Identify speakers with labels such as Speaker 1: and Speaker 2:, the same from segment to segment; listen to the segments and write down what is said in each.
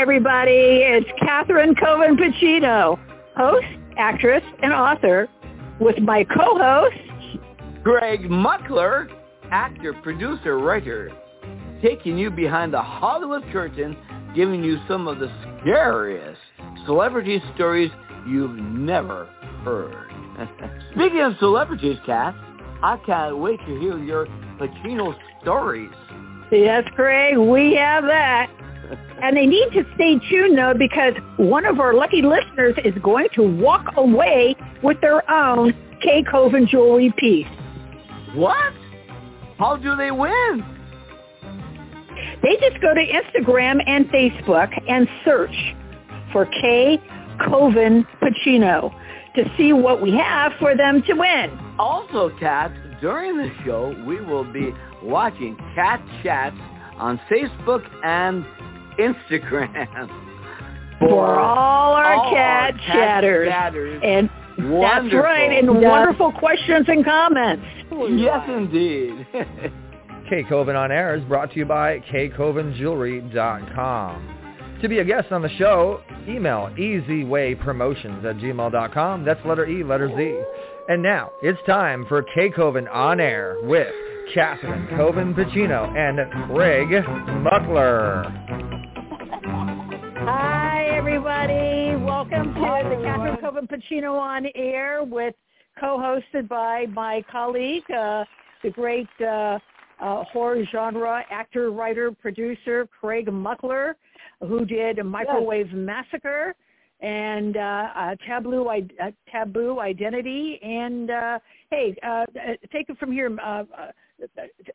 Speaker 1: everybody. It's Catherine Kovin Pacino, host, actress, and author, with my co-host,
Speaker 2: Craig Muckler, actor, producer, writer, taking you behind the Hollywood curtain, giving you some of the scariest celebrity stories you've never heard. Speaking of celebrities, Kath, I can't wait to hear your Pacino stories.
Speaker 1: Yes, Greg, we have that. And they need to stay tuned, though, because one of our lucky listeners is going to walk away with their own K. Kovin jewelry piece.
Speaker 2: What? How do they win?
Speaker 1: They just go to Instagram and Facebook and search for K. Kovin Pacino to see what we have for them to win.
Speaker 2: Also, Kat, during the show, we will be watching Cat Chats on Facebook and Instagram.
Speaker 1: For, for all our
Speaker 2: all
Speaker 1: cat,
Speaker 2: our
Speaker 1: chatters.
Speaker 2: chatters.
Speaker 1: And
Speaker 2: Wonderful.
Speaker 1: that's right, and wonderful questions and comments.
Speaker 2: Oh, yes, indeed.
Speaker 3: K Kovin on Air is brought to you by kkovinjewelry.com. To be a guest on the show, email ezwaypromotions at gmail.com. That's letter E, letter Z. And now, it's time for K Kovin on Air with Catherine Kovin Pacino and Craig Muckler.
Speaker 1: Hi, everybody. Welcome to the Catherine Kovin Pacino on Air with co-hosted by my colleague, uh, the great uh, uh, horror genre actor, writer, producer, Craig Muckler, who did Microwave Massacre and uh, uh, Taboo, uh, Taboo Identity. And uh, hey, uh, take it from here. Uh, uh,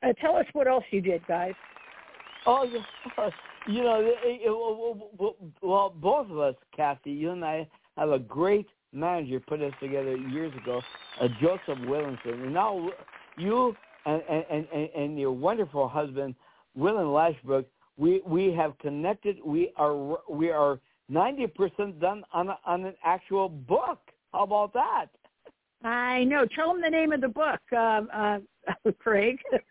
Speaker 1: uh, tell us what else you did, guys.
Speaker 2: Oh, you know, it, it, well, both of us, Kathy, you and I have a great manager put us together years ago, uh, Joseph Williamson, and now you and, and, and, and your wonderful husband, Willen Lashbrook, we we have connected. We are we are ninety percent done on a, on an actual book. How about that?
Speaker 1: I know. Tell them the name of the book, uh, uh, Craig.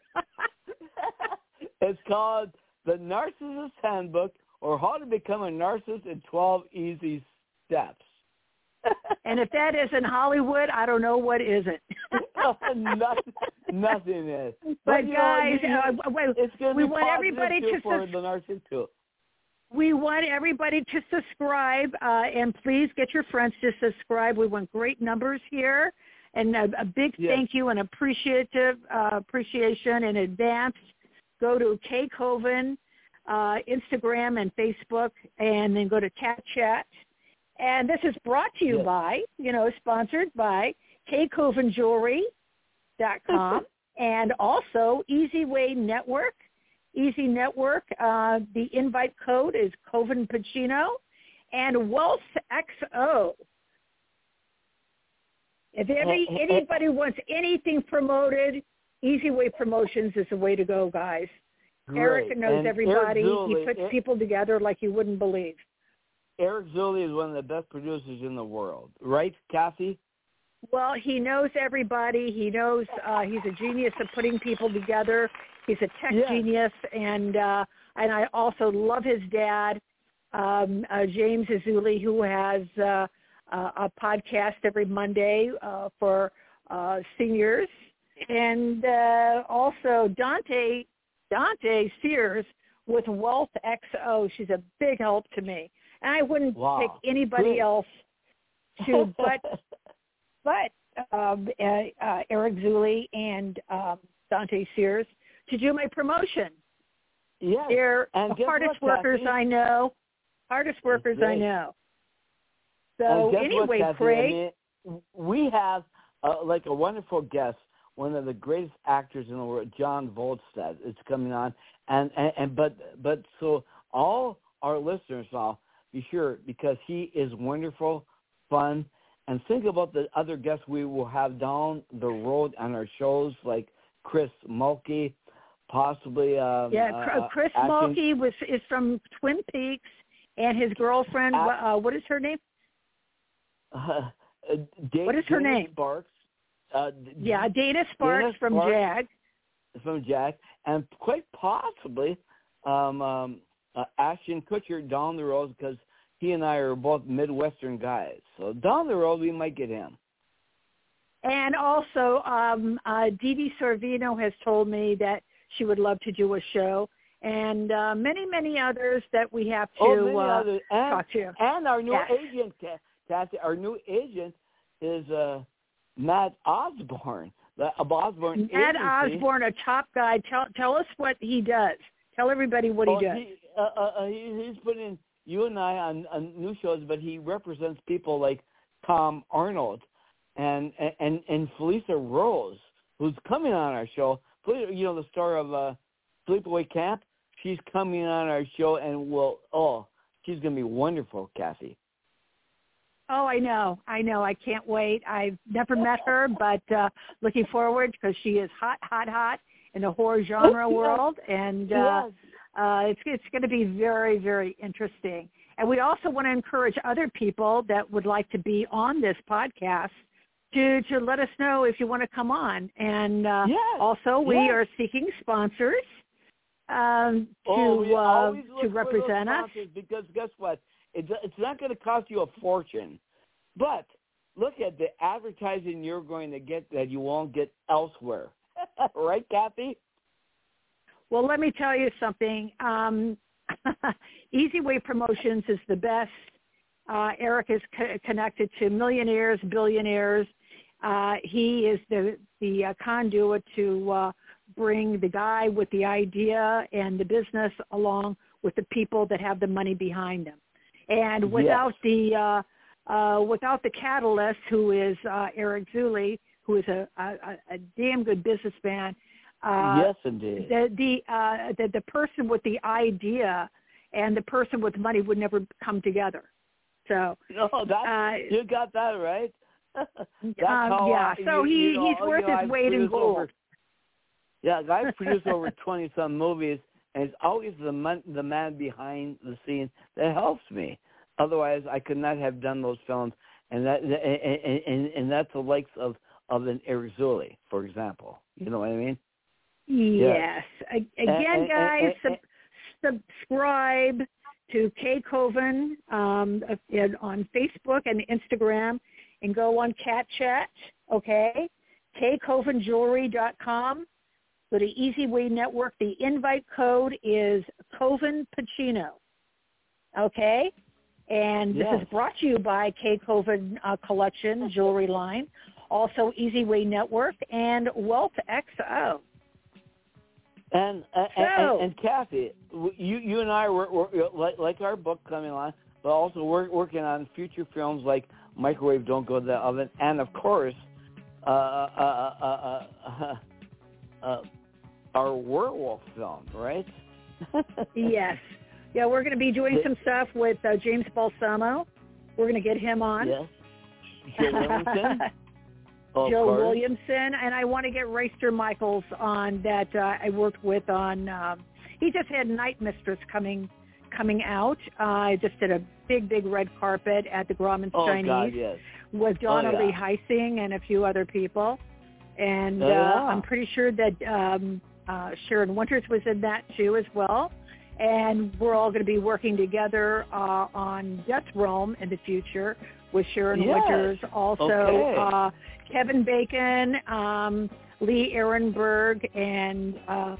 Speaker 2: it's called The Narcissist Handbook or How to Become a Narcissist in 12 Easy Steps.
Speaker 1: and if that isn't Hollywood, I don't know what isn't.
Speaker 2: nothing, nothing is.
Speaker 1: But,
Speaker 2: but
Speaker 1: guys,
Speaker 2: know, you,
Speaker 1: uh, wait,
Speaker 2: it's going to
Speaker 1: we
Speaker 2: be
Speaker 1: want everybody to
Speaker 2: for
Speaker 1: sus-
Speaker 2: the narcissist too.
Speaker 1: We want everybody to subscribe, uh, and please get your friends to subscribe. We want great numbers here, and a, a big
Speaker 2: Yes.
Speaker 1: thank you and appreciative uh, appreciation in advance. Go to Kay Kovin, uh, Instagram and Facebook, and then go to Cat Chat. And this is brought to you
Speaker 2: Yes.
Speaker 1: by, you know, sponsored by kkovinjewelry.com and also Easy Way Network. Easy Network, uh, the invite code is Kovin Pacino and Wealth XO. If any, anybody wants anything promoted, Easy Way Promotions is the way to go, guys. Eric knows
Speaker 2: And
Speaker 1: everybody.
Speaker 2: Eric
Speaker 1: he puts
Speaker 2: Er-
Speaker 1: people together like you wouldn't believe.
Speaker 2: Eric Zuley is one of the best producers in the world, right, Kathy?
Speaker 1: Well, he knows everybody. He knows uh, he's a genius at putting people together. He's a tech
Speaker 2: Yeah.
Speaker 1: genius, and uh, and I also love his dad, um, uh, James Azuli, who has uh, uh, a podcast every Monday uh, for uh, seniors, and uh, also Dante Dante Sears with Wealth XO. She's a big help to me, and I wouldn't
Speaker 2: Wow.
Speaker 1: pick anybody
Speaker 2: Good.
Speaker 1: else to but but um, uh, uh, Eric Zuley and um, Dante Sears to do my promotion.
Speaker 2: yes.
Speaker 1: They're
Speaker 2: And
Speaker 1: the hardest
Speaker 2: what,
Speaker 1: workers
Speaker 2: Kathy?
Speaker 1: I know. Hardest workers I know. So anyway,
Speaker 2: what, Kathy?
Speaker 1: Craig,
Speaker 2: I mean, we have uh, like a wonderful guest, one of the greatest actors in the world, John Voldstad, is coming on, and, and and but but so all our listeners now be sure because he is wonderful, fun, and think about the other guests we will have down the road on our shows like Chris Mulkey, possibly um,
Speaker 1: yeah,
Speaker 2: uh, uh,
Speaker 1: Chris Mulkey was is from Twin Peaks, and his girlfriend. Wha- uh, what is her name?
Speaker 2: Uh, Dave,
Speaker 1: What is her
Speaker 2: Dana
Speaker 1: name?
Speaker 2: Sparks. Uh,
Speaker 1: Yeah, Dana Sparks
Speaker 2: Dana
Speaker 1: from
Speaker 2: Sparks.
Speaker 1: Jag.
Speaker 2: from Jag, and quite possibly um, um, uh, Ashton Kutcher down the road because he and I are both Midwestern guys. So down the road, we might get him.
Speaker 1: And also, um, uh, Dee Dee Sorvino has told me that she would love to do a show, and uh, many, many others that we have to
Speaker 2: oh, many
Speaker 1: uh,
Speaker 2: others. And,
Speaker 1: talk to.
Speaker 2: And our new
Speaker 1: Yes.
Speaker 2: agent, Kathy, our new agent is uh, Matt Osborne. The uh, Osborne
Speaker 1: Matt
Speaker 2: agency.
Speaker 1: Osborne, a top guy. Tell tell us what he does. Tell everybody what
Speaker 2: Oh,
Speaker 1: he does.
Speaker 2: He, uh, uh, uh, he, he's putting you and I on, on new shows, but he represents people like Tom Arnold and and and Felissa Rose, who's coming on our show. You know the star of uh, Sleepaway Camp. She's coming on our show, and will oh, she's gonna be wonderful, Kathy.
Speaker 1: Oh, I know. I know. I can't wait. I've never met her, but uh looking forward because she is hot, hot, hot in the horror genre
Speaker 2: Yes.
Speaker 1: world, and uh, uh, it's it's going to be very, very interesting. And we also want to encourage other people that would like to be on this podcast to to let us know if you want to come on. And uh,
Speaker 2: Yes.
Speaker 1: also, we
Speaker 2: Yes.
Speaker 1: are seeking sponsors um, to
Speaker 2: oh,
Speaker 1: uh, to
Speaker 2: look for those
Speaker 1: represent us.
Speaker 2: Because guess what? It's it's not going to cost you a fortune, but look at the advertising you're going to get that you won't get elsewhere. right, Kathy?
Speaker 1: Well, let me tell you something. Um, Easy Way Promotions is the best. Uh, Eric is co- connected to millionaires, billionaires. Uh, he is the the uh, conduit to uh, bring the guy with the idea and the business along with the people that have the money behind them. And without the uh, uh, without the catalyst, who is uh, Eric Zuley, who is a, a, a damn good businessman, uh,
Speaker 2: yes, indeed.
Speaker 1: the the, uh, the the person with the idea and the person with money would never come together. So
Speaker 2: No, that
Speaker 1: uh,
Speaker 2: you got that right. That's
Speaker 1: um, yeah,
Speaker 2: uh,
Speaker 1: so
Speaker 2: you-
Speaker 1: he
Speaker 2: you know,
Speaker 1: he's
Speaker 2: you
Speaker 1: worth
Speaker 2: know,
Speaker 1: his
Speaker 2: I've
Speaker 1: weight in gold.
Speaker 2: Over, yeah, I've produced over twenty some movies, and it's always the man, the man behind the scenes that helps me. Otherwise, I could not have done those films, and that and and, and, that's the likes of of an Eric Zuley, for example. You know what I mean?
Speaker 1: Yes. Again, guys, sub- subscribe to Kay Kovin um, uh, on Facebook and Instagram, and go on Cat Chat. Okay, kkovinjewelry.com. Go to Easy Way Network. The invite code is Kovin Pacino. Okay, and this
Speaker 2: Yes.
Speaker 1: is brought to you by K Kovin uh, Collection Jewelry Line, also Easy Way Network and Wealth XO.
Speaker 2: And and,
Speaker 1: So-
Speaker 2: and, and Kathy, you you and I were, were like like our book coming on, but also we're working on future films like Microwave Don't Go to the Oven, and of course, uh, uh, uh, our werewolf film, right?
Speaker 1: Yes. Yeah, we're going to be doing some stuff with uh, James Balsamo. We're going to get him on.
Speaker 2: Yes. Joe Williamson. Of
Speaker 1: Joe
Speaker 2: course.
Speaker 1: Williamson, and I want to get Rayster Michaels on that uh, I worked with on. Um, he just had Night Mistress coming coming out. Uh, I just did a big, big red carpet at the Grauman's
Speaker 2: Oh
Speaker 1: Chinese
Speaker 2: God, yes.
Speaker 1: with Donna
Speaker 2: Oh, yeah.
Speaker 1: Lee Heising and a few other people. And
Speaker 2: Oh,
Speaker 1: uh. I'm pretty sure that um, uh, Sharon Winters was in that too as well. And we're all going to be working together uh, on Death Realm in the future with Sharon
Speaker 2: Yes.
Speaker 1: Winters. Also,
Speaker 2: Okay.
Speaker 1: uh, Kevin Bacon, um, Lee Ehrenberg, and uh,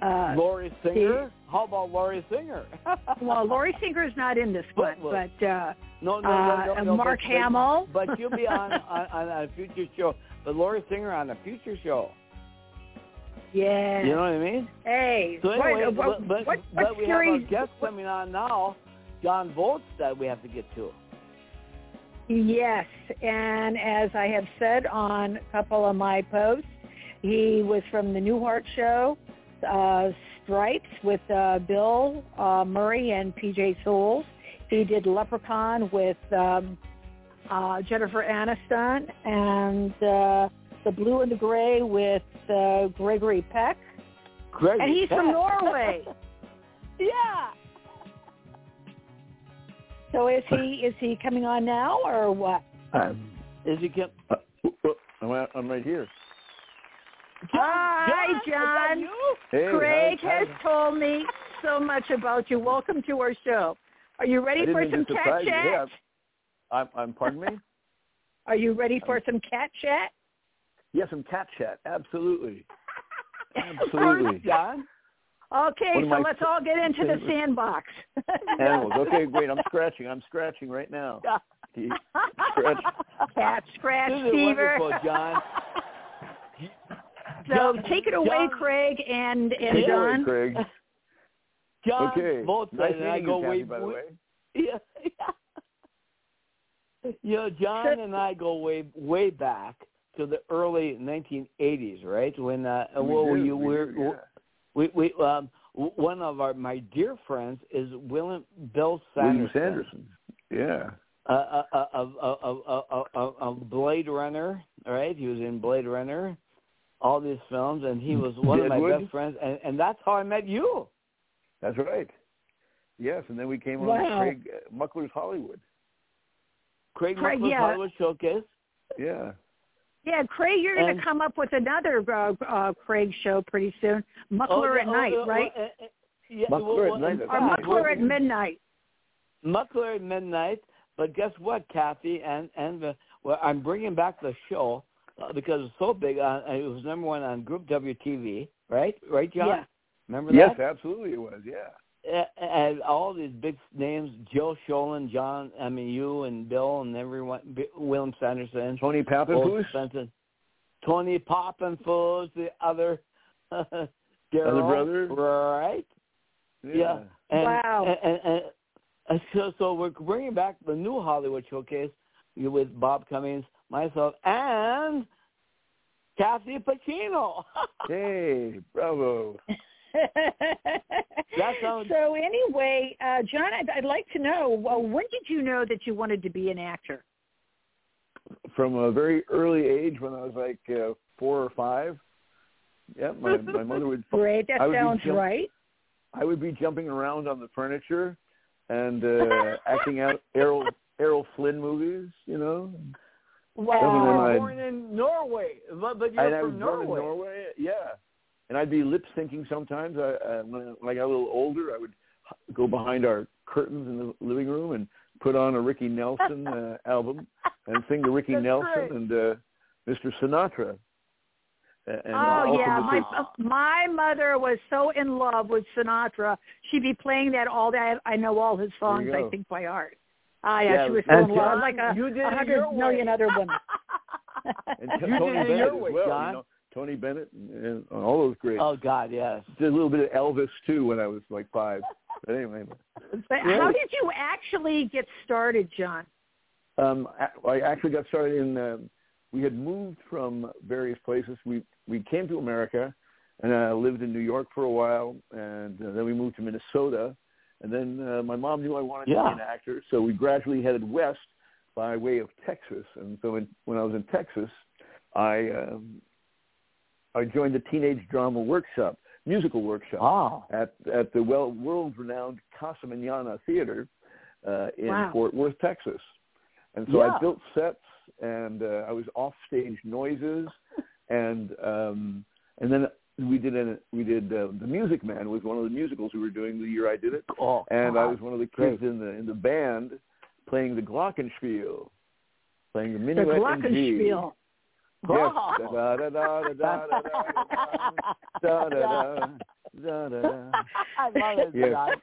Speaker 1: uh,
Speaker 2: Laurie Singer. How about Laurie Singer?
Speaker 1: well, Laurie Singer is not in this one,
Speaker 2: But-
Speaker 1: but uh,
Speaker 2: no, no, no, no,
Speaker 1: uh,
Speaker 2: no,
Speaker 1: Mark
Speaker 2: but,
Speaker 1: Hamill.
Speaker 2: But, you'll be on, on on a future show. But Laurie Singer on a future show.
Speaker 1: yeah.
Speaker 2: You know what I mean?
Speaker 1: Hey,
Speaker 2: So anyway,
Speaker 1: what, what,
Speaker 2: but, but,
Speaker 1: what,
Speaker 2: but we
Speaker 1: series?
Speaker 2: have a guest coming on now, John Volts, that we have to get to.
Speaker 1: Yes, and as I have said on a couple of my posts, he was from the Newhart Show, uh, Stripes with uh, Bill uh, Murray and PJ Soles. He did Leprechaun with um, uh, Jennifer Aniston and uh, The Blue and the Gray with uh, Gregory Peck.
Speaker 2: Greg
Speaker 1: And he's from Norway.
Speaker 2: yeah.
Speaker 1: So is he is he coming on now or what?
Speaker 2: Is he kept?
Speaker 4: Uh, I'm, out- I'm right here.
Speaker 1: Hi, John.
Speaker 4: Hey,
Speaker 1: Craig
Speaker 4: how's-
Speaker 1: has told me so much about you. Welcome to our show. Are you ready for some cat chat?
Speaker 4: Yeah. I'm, I'm. Pardon me.
Speaker 1: Are you ready for some cat chat?
Speaker 4: Yes, some cat chat. Absolutely. Absolutely.
Speaker 2: John.
Speaker 1: Okay, so
Speaker 4: my
Speaker 1: let's all get into the sandbox.
Speaker 4: Animals. Okay, great. I'm scratching. I'm scratching right now. Scratch.
Speaker 1: Cat scratch fever.
Speaker 2: wonderful, John.
Speaker 1: So
Speaker 2: John-
Speaker 1: take it away,
Speaker 2: John-
Speaker 1: Craig and, and
Speaker 4: Take it away, Craig.
Speaker 2: John
Speaker 4: Okay.
Speaker 2: both
Speaker 4: Nice
Speaker 2: and I
Speaker 4: meeting
Speaker 2: go
Speaker 4: you,
Speaker 2: way,
Speaker 4: by the
Speaker 2: way-
Speaker 4: way.
Speaker 2: Yeah, yeah. You know, John and I go way way back to the early 1980s, right? When uh,
Speaker 4: We
Speaker 2: well,
Speaker 4: do,
Speaker 2: you
Speaker 4: we
Speaker 2: were
Speaker 4: do, yeah.
Speaker 2: we we um one of our my dear friends is William Bill
Speaker 4: William
Speaker 2: Sanderson,
Speaker 4: Sanderson. Yeah.
Speaker 2: uh, uh, uh, of of of of of- of of Blade Runner, right? He was in Blade Runner, all these films, and he was one of my
Speaker 4: Deadwood.
Speaker 2: best friends, and and that's how I met you.
Speaker 4: That's right. Yes, and then we came on
Speaker 1: Wow.
Speaker 4: Craig uh, Muckler's Hollywood.
Speaker 2: Craig,
Speaker 1: Craig,
Speaker 2: Muckler's
Speaker 1: yeah.
Speaker 2: Hollywood Showcase.
Speaker 4: Yeah.
Speaker 1: Yeah, Craig, you're going to come up with another uh, uh, Craig show pretty soon. Muckler
Speaker 2: Oh, yeah,
Speaker 1: at
Speaker 2: oh,
Speaker 1: night,
Speaker 2: uh,
Speaker 1: right?
Speaker 2: uh, uh, yeah,
Speaker 4: Muckler
Speaker 2: well,
Speaker 4: at night,
Speaker 1: or Muckler at midnight.
Speaker 2: Muckler at midnight. But guess what, Kathy? And and the, well, I'm bringing back the show uh, because it's so big. On, it was number one on Group WTV, right? Right, John?
Speaker 1: Yeah.
Speaker 2: Remember
Speaker 4: Yes,
Speaker 2: that?
Speaker 4: absolutely it was. Yeah.
Speaker 2: And all these big names: Joe Sholin, John. I mean, you and Bill and everyone. B- William Sanderson,
Speaker 4: Tony
Speaker 2: Old
Speaker 4: Papenfuss.
Speaker 2: Spencer, Tony Papenfuss, the other. Daryl,
Speaker 4: brother?
Speaker 2: right? Yeah. And,
Speaker 1: Wow.
Speaker 2: And, and, and, and so, so we're bringing back the new Hollywood showcase with Bob Cummings, myself, and Kathy Pacino.
Speaker 4: Hey, bravo.
Speaker 2: That sounds-
Speaker 1: so anyway, uh, John, I'd, I'd like to know, well, when did you know that you wanted to be an actor?
Speaker 4: From a very early age, when I was like uh, four or five. Yeah, my my mother would.
Speaker 1: Great, that
Speaker 4: would
Speaker 1: sounds
Speaker 4: jump-
Speaker 1: right.
Speaker 4: I would be jumping around on the furniture and uh, acting out Errol Errol Flynn movies. You know.
Speaker 2: Well,
Speaker 4: Doesn't
Speaker 2: you were
Speaker 4: I-
Speaker 2: born in Norway, but, but you're
Speaker 4: was
Speaker 2: from
Speaker 4: born in
Speaker 2: Norway.
Speaker 4: Norway. Yeah, and I'd be lip syncing sometimes. I, uh, when, I, when I got a little older, I would h- go behind our curtains in the living room and put on a Ricky Nelson uh, album and sing to Ricky
Speaker 2: That's
Speaker 4: Nelson
Speaker 2: great.
Speaker 4: and uh, Mr. Sinatra. And
Speaker 1: oh yeah, my uh, my mother was so in love with Sinatra. She'd be playing that all day. I know all his songs. I think by heart. Ah, yeah,
Speaker 4: Yeah,
Speaker 1: she was so
Speaker 2: and
Speaker 1: in love,
Speaker 2: John,
Speaker 1: like a,
Speaker 2: you did
Speaker 1: a
Speaker 2: it
Speaker 1: hundred
Speaker 2: your
Speaker 1: million
Speaker 2: way.
Speaker 1: other women.
Speaker 4: and
Speaker 2: You
Speaker 4: Tony
Speaker 2: did it
Speaker 4: Bennett
Speaker 2: your way,
Speaker 4: well.
Speaker 2: John.
Speaker 4: You know, Tony Bennett and, and all those great.
Speaker 2: Oh God, yes.
Speaker 4: Did a little bit of Elvis too when I was like five. But anyway,
Speaker 1: But how did you actually get started, John?
Speaker 4: um, I I actually got started in. Uh, we had moved from various places. We we came to America, and uh, lived in New York for a while, and uh, then we moved to Minnesota, and then uh, my mom knew I wanted to be an actor, so we gradually headed west by way of Texas. And so in, when I was in Texas, I um, I joined the teenage drama workshop, musical workshop
Speaker 2: Oh.
Speaker 4: at at the well world renowned Casa Manana Theater uh, in
Speaker 1: Wow.
Speaker 4: Fort Worth, Texas. And so
Speaker 2: Yeah.
Speaker 4: I built sets and uh, I was off stage noises and um and then we did a we did uh, the Music Man was one of the musicals we were doing the year I did it
Speaker 2: Oh,
Speaker 4: and I was one of the
Speaker 2: Great.
Speaker 4: kids in the in the band playing the Glockenspiel playing the
Speaker 1: The
Speaker 4: minuet in G.
Speaker 1: Glockenspiel.
Speaker 4: Yes. Da, da, da, da, da, da, da, da, da, da, da, da, da.
Speaker 2: I love it,
Speaker 4: Yes.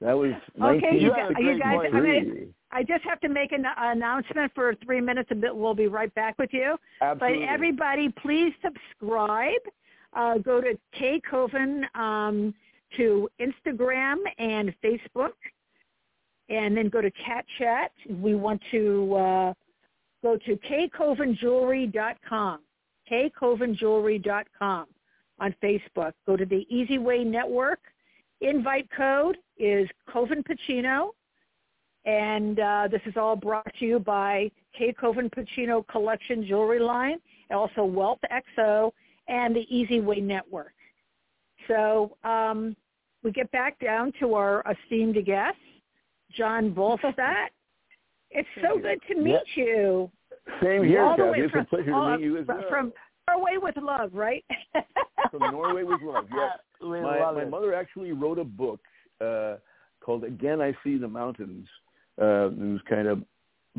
Speaker 4: That was
Speaker 1: Okay,
Speaker 2: you
Speaker 1: you, guys, you guys,
Speaker 2: voice.
Speaker 1: I, mean,
Speaker 4: 1993.
Speaker 1: I just have to make an announcement for three minutes. and we'll be right back with you.
Speaker 4: Absolutely.
Speaker 1: But everybody, please subscribe. Uh, go to Kay Kovin um, to Instagram and Facebook, and then go to Cat Chat. We want to uh, go to kkovinjewelry.com, kkovinjewelry.com on Facebook. Go to the Easy Way Network. Invite code is Kovin Pacino. And uh, this is all brought to you by K. Kovin Pacino Collection Jewelry Line, also Wealth XO, and the Easy Way Network. So um, we get back down to our esteemed guest, John Voldstad. it's so good to meet you.
Speaker 4: Same here,
Speaker 1: all the way
Speaker 4: It's
Speaker 1: from,
Speaker 4: a pleasure to meet you as well.
Speaker 1: from Norway with love, right?
Speaker 4: from Norway with love. Yes.
Speaker 2: we
Speaker 4: my
Speaker 2: love
Speaker 4: my mother actually wrote a book uh, called Again I See the Mountains. Uh, it was kind of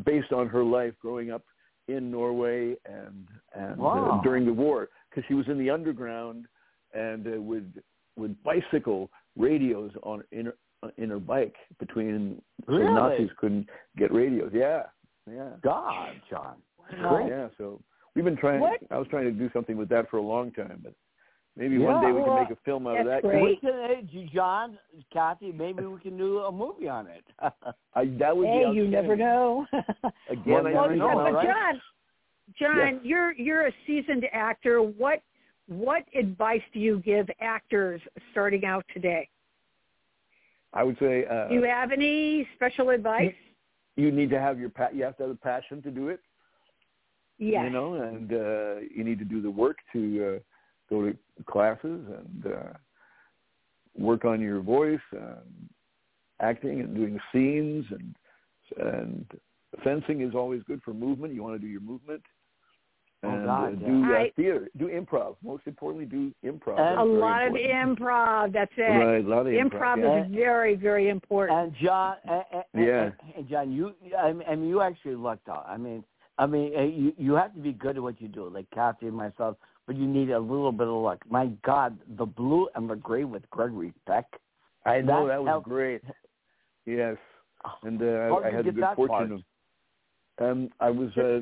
Speaker 4: based on her life growing up in Norway and and
Speaker 2: Wow.
Speaker 4: uh, during the war because she was in the underground and uh, would would bicycle radios on in her, in her bike between so
Speaker 2: Really?
Speaker 4: Nazis couldn't get radios. Yeah, yeah.
Speaker 2: God, John.
Speaker 1: Wow.
Speaker 4: Yeah, so we've been trying.
Speaker 1: What?
Speaker 4: I was trying to do something with that for a long time, but maybe one day we
Speaker 1: well,
Speaker 4: can make a film out of that.
Speaker 1: great.
Speaker 2: We can, hey, John, Kathy, maybe we can do a movie on it.
Speaker 4: I, that would
Speaker 1: hey,
Speaker 4: be
Speaker 1: you never know.
Speaker 4: Again,
Speaker 2: Well,
Speaker 4: I
Speaker 1: well,
Speaker 4: see
Speaker 2: know,
Speaker 1: but
Speaker 2: right?
Speaker 1: John, John,
Speaker 4: Yes.
Speaker 1: you're you're a seasoned actor. What what advice do you give actors starting out today?
Speaker 4: I would say uh,
Speaker 1: Do you have any special advice?
Speaker 4: you need to have your pa- you have to have the passion to do it.
Speaker 1: Yes.
Speaker 4: You know, and uh, you need to do the work to uh, go to classes and uh, work on your voice, and acting and doing scenes and and fencing is always good for movement. You want to do your movement.
Speaker 2: Oh,
Speaker 4: And
Speaker 2: God,
Speaker 4: uh,
Speaker 2: yeah.
Speaker 4: do uh,
Speaker 1: I-
Speaker 4: theater, do improv. Most importantly, do improv.
Speaker 2: And-
Speaker 4: That's
Speaker 1: a
Speaker 4: very
Speaker 1: lot of improv. That's it.
Speaker 4: Right, a lot of improv.
Speaker 1: improv
Speaker 4: yeah.
Speaker 1: is very, very important.
Speaker 2: And John, and, and,
Speaker 4: Yeah.
Speaker 2: and, and John, you, I mean, you actually lucked out. I mean, I mean, you you have to be good at what you do, like Kathy and myself, but you need a little bit of luck. My God, the blue and the gray with Gregory Peck.
Speaker 4: I know
Speaker 2: that
Speaker 4: that was
Speaker 2: helped.
Speaker 4: great. Yes, and uh,
Speaker 2: How
Speaker 4: I had the good fortune of. Um, I was uh,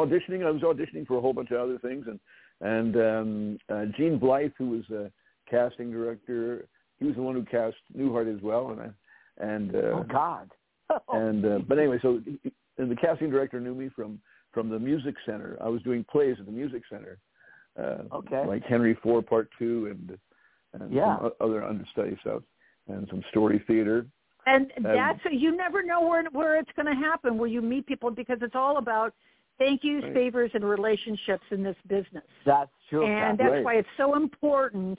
Speaker 4: auditioning. I was auditioning for a whole bunch of other things, and and um, uh, Gene Blythe, who was a casting director, he was the one who cast Newhart as well, and I, and uh,
Speaker 2: oh God.
Speaker 4: and uh, but anyway, so and the casting director knew me from from the Music Center. I was doing plays at the Music Center, uh,
Speaker 2: Okay.
Speaker 4: like Henry Four Part Two and and
Speaker 2: Yeah.
Speaker 4: some other understudy stuff and some story theater.
Speaker 1: And that's you never know where where it's going to happen, where you meet people, because it's all about thank yous,
Speaker 4: Right.
Speaker 1: favors, and relationships in this business.
Speaker 2: That's true.
Speaker 1: and that's
Speaker 4: Right.
Speaker 1: why it's so important